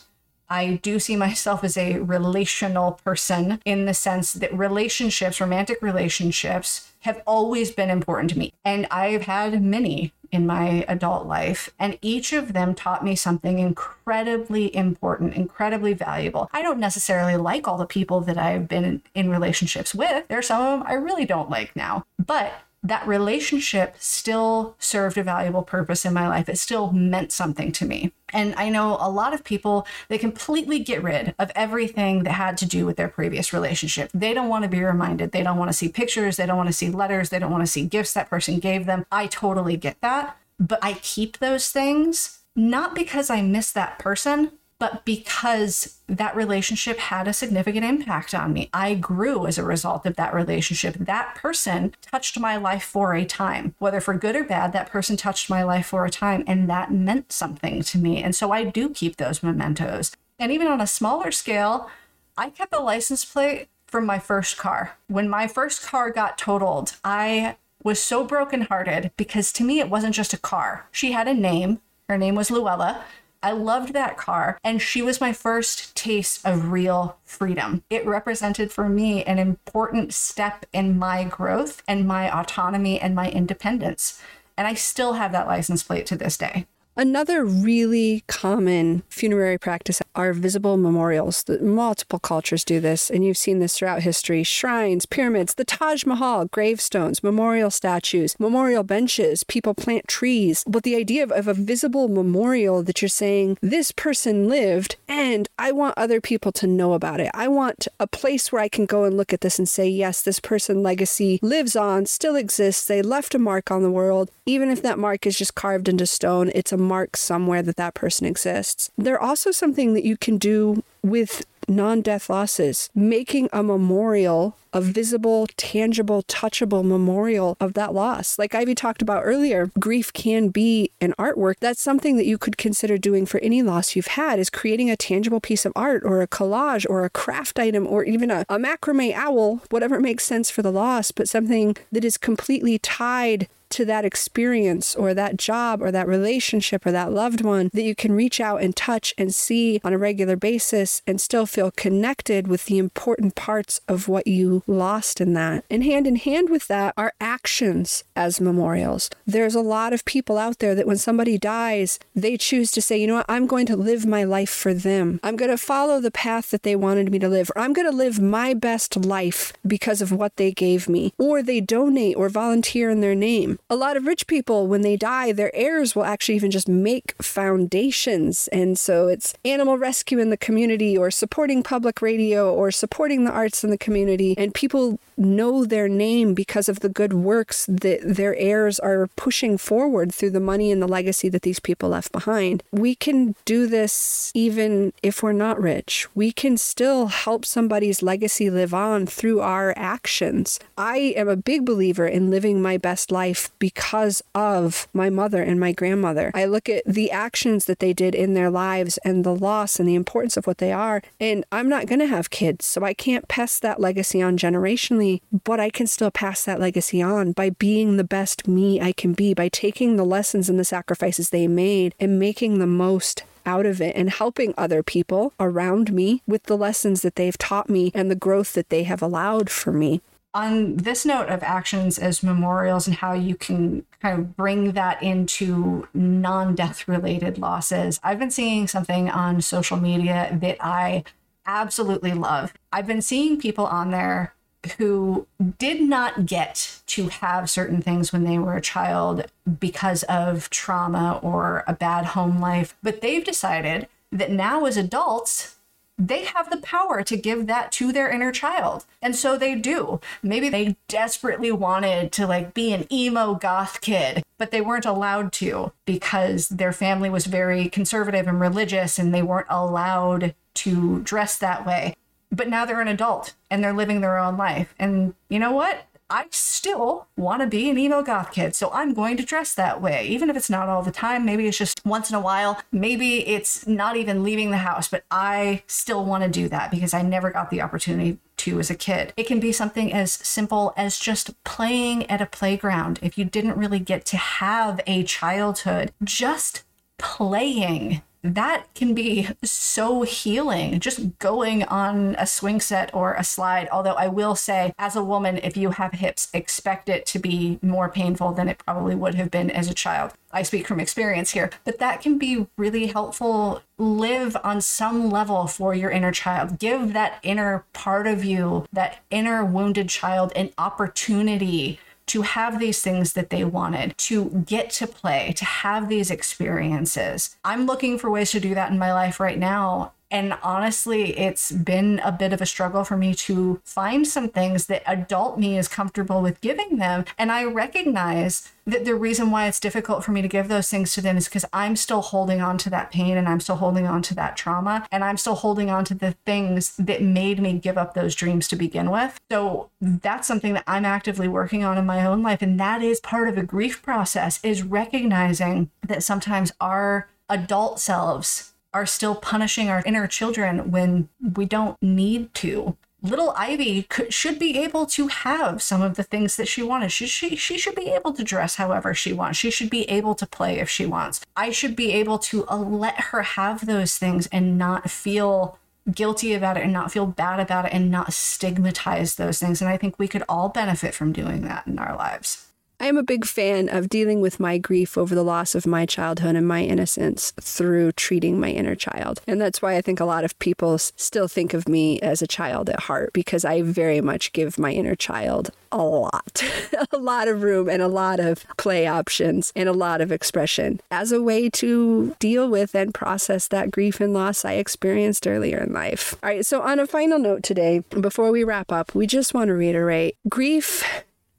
B: I do see myself as a relational person in the sense that relationships, romantic relationships, have always been important to me. And I've had many in my adult life, and each of them taught me something incredibly important, incredibly valuable. I don't necessarily like all the people that I've been in relationships with. There are some of them I really don't like now, but that relationship still served a valuable purpose in my life. It still meant something to me. And I know a lot of people, they completely get rid of everything that had to do with their previous relationship. They don't want to be reminded. They don't want to see pictures. They don't want to see letters. They don't want to see gifts that person gave them. I totally get that. But I keep those things not because I miss that person, but because that relationship had a significant impact on me. I grew as a result of that relationship. That person touched my life for a time, whether for good or bad, that person touched my life for a time, and that meant something to me. And so I do keep those mementos. And even on a smaller scale, I kept a license plate from my first car. When my first car got totaled, I was so brokenhearted because to me, it wasn't just a car. She had a name. Her name was Luella. I loved that car, and she was my first taste of real freedom. It represented for me an important step in my growth and my autonomy and my independence. And I still have that license plate to this day.
A: Another really common funerary practice are visible memorials. multiple cultures do this, and you've seen this throughout history shrines, pyramids, the Taj Mahal, gravestones, memorial statues, memorial benches, people plant trees. But the idea of, of a visible memorial that you're saying, this person lived, and I want other people to know about it. I want a place where I can go and look at this and say, yes, this person legacy lives on, still exists. They left a mark on the world. Even if that mark is just carved into stone, it's a mark somewhere that that person exists. They're also something that you can do with non death losses, making a memorial, a visible, tangible, touchable memorial of that loss. Like Ivy talked about earlier, grief can be an artwork. That's something that you could consider doing for any loss you've had is creating a tangible piece of art or a collage or a craft item or even a, a macrame owl, whatever makes sense for the loss, but something that is completely tied to that experience or that job or that relationship or that loved one that you can reach out and touch and see on a regular basis and still feel connected with the important parts of what you lost in that. And hand in hand with that are actions as memorials. There's a lot of people out there that when somebody dies, they choose to say, you know what, I'm going to live my life for them. I'm going to follow the path that they wanted me to live, or I'm going to live my best life because of what they gave me. Or they donate or volunteer in their name a lot of rich people, when they die, their heirs will actually even just make foundations. And so it's animal rescue in the community or supporting public radio or supporting the arts in the community. And people know their name because of the good works that their heirs are pushing forward through the money and the legacy that these people left behind. We can do this even if we're not rich. We can still help somebody's legacy live on through our actions. I am a big believer in living my best life because of my mother and my grandmother. I look at the actions that they did in their lives and the loss and the importance of what they are. And I'm not going to have kids, so I can't pass that legacy on generationally family, but I can still pass that legacy on by being the best me I can be, by taking the lessons and the sacrifices they made and making the most out of it and helping other people around me with the lessons that they've taught me and the growth that they have allowed for me.
B: On this note of actions as memorials and how you can kind of bring that into non death related losses, I've been seeing something on social media that I absolutely love. I've been seeing people on there who did not get to have certain things when they were a child because of trauma or a bad home life, but they've decided that now as adults, they have the power to give that to their inner child. And so they do. Maybe they desperately wanted to like be an emo goth kid, but they weren't allowed to because their family was very conservative and religious and they weren't allowed to dress that way but now they're an adult and they're living their own life. And you know what? I still want to be an emo goth kid, so I'm going to dress that way, even if it's not all the time. Maybe it's just once in a while. Maybe it's not even leaving the house, but I still want to do that because I never got the opportunity to as a kid. It can be something as simple as just playing at a playground. If you didn't really get to have a childhood, just playing that can be so healing just going on a swing set or a slide. Although i will say as a woman if you have hips expect it to be more painful than it probably would have been as a child. I speak from experience here but that can be really helpful. Live on some level for your inner child. Give that inner part of you that inner wounded child an opportunity to have these things that they wanted, to get to play, to have these experiences. I'm looking for ways to do that in my life right now. And honestly, it's been a bit of a struggle for me to find some things that adult me is comfortable with giving them. And I recognize that the reason why it's difficult for me to give those things to them is because I'm still holding on to that pain and I'm still holding on to that trauma and I'm still holding on to the things that made me give up those dreams to begin with. So that's something that I'm actively working on in my own life. And that is part of a grief process is recognizing that sometimes our adult selves are still punishing our inner children when we don't need to. Little Ivy could, should be able to have some of the things that she wanted. She, she, she should be able to dress however she wants. She should be able to play if she wants. I should be able to uh, let her have those things and not feel guilty about it and not feel bad about it and not stigmatize those things. And I think we could all benefit from doing that in our lives.
A: I am a big fan of dealing with my grief over the loss of my childhood and my innocence through treating my inner child. And that's why I think a lot of people still think of me as a child at heart because I very much give my inner child a lot, a lot of room and a lot of play options and a lot of expression as a way to deal with and process that grief and loss I experienced earlier in life. All right, so on a final note today, before we wrap up, we just want to reiterate grief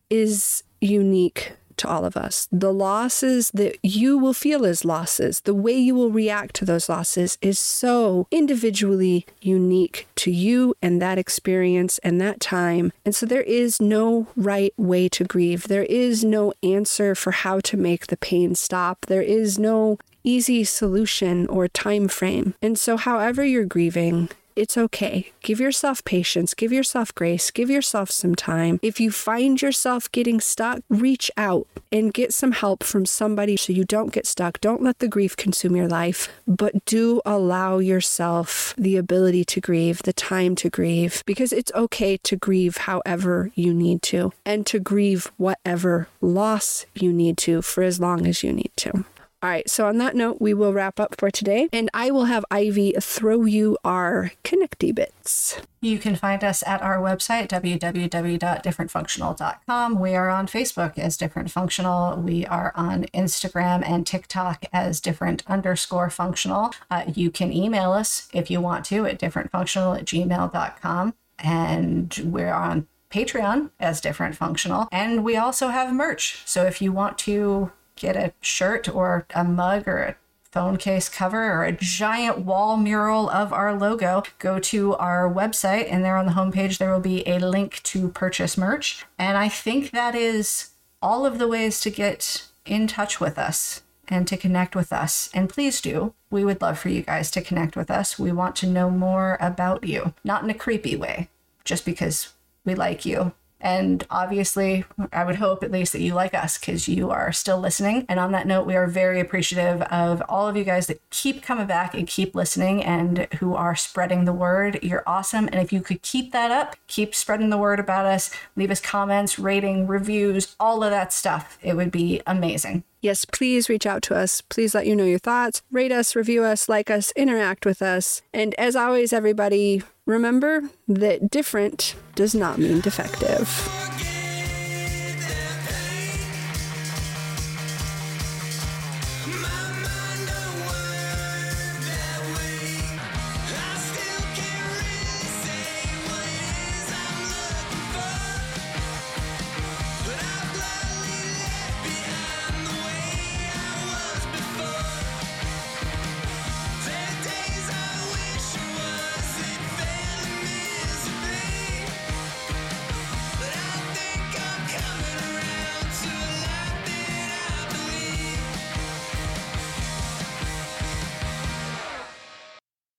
A: is unique to all of us. The losses that you will feel as losses, the way you will react to those losses is so individually unique to you and that experience and that time. And so there is no right way to grieve. There is no answer for how to make the pain stop. There is no easy solution or time frame. And so however you're grieving, it's okay. Give yourself patience, give yourself grace, give yourself some time. If you find yourself getting stuck, reach out and get some help from somebody so you don't get stuck. Don't let the grief consume your life, but do allow yourself the ability to grieve, the time to grieve, because it's okay to grieve however you need to and to grieve whatever loss you need to for as long as you need to. All right, so on that note, we will wrap up for today, and I will have Ivy throw you our connecty bits.
B: You can find us at our website, www.differentfunctional.com. We are on Facebook as Different Functional. We are on Instagram and TikTok as Different underscore functional. Uh, you can email us if you want to at differentfunctional at gmail.com. And we're on Patreon as Different Functional. And we also have merch. So if you want to get a shirt or a mug or a phone case cover or a giant wall mural of our logo, go to our website and there on the homepage there will be a link to purchase merch. And I think that is all of the ways to get in touch with us and to connect with us. And please do. We would love for you guys to connect with us. We want to know more about you, not in a creepy way, just because we like you and obviously, I would hope at least that you like us because you are still listening. And on that note, we are very appreciative of all of you guys that keep coming back and keep listening and who are spreading the word. You're awesome. And if you could keep that up, keep spreading the word about us, leave us comments, rating, reviews, all of that stuff, it would be amazing.
A: Yes, please reach out to us. Please let you know your thoughts. Rate us, review us, like us, interact with us. And as always, everybody, remember that different does not mean defective.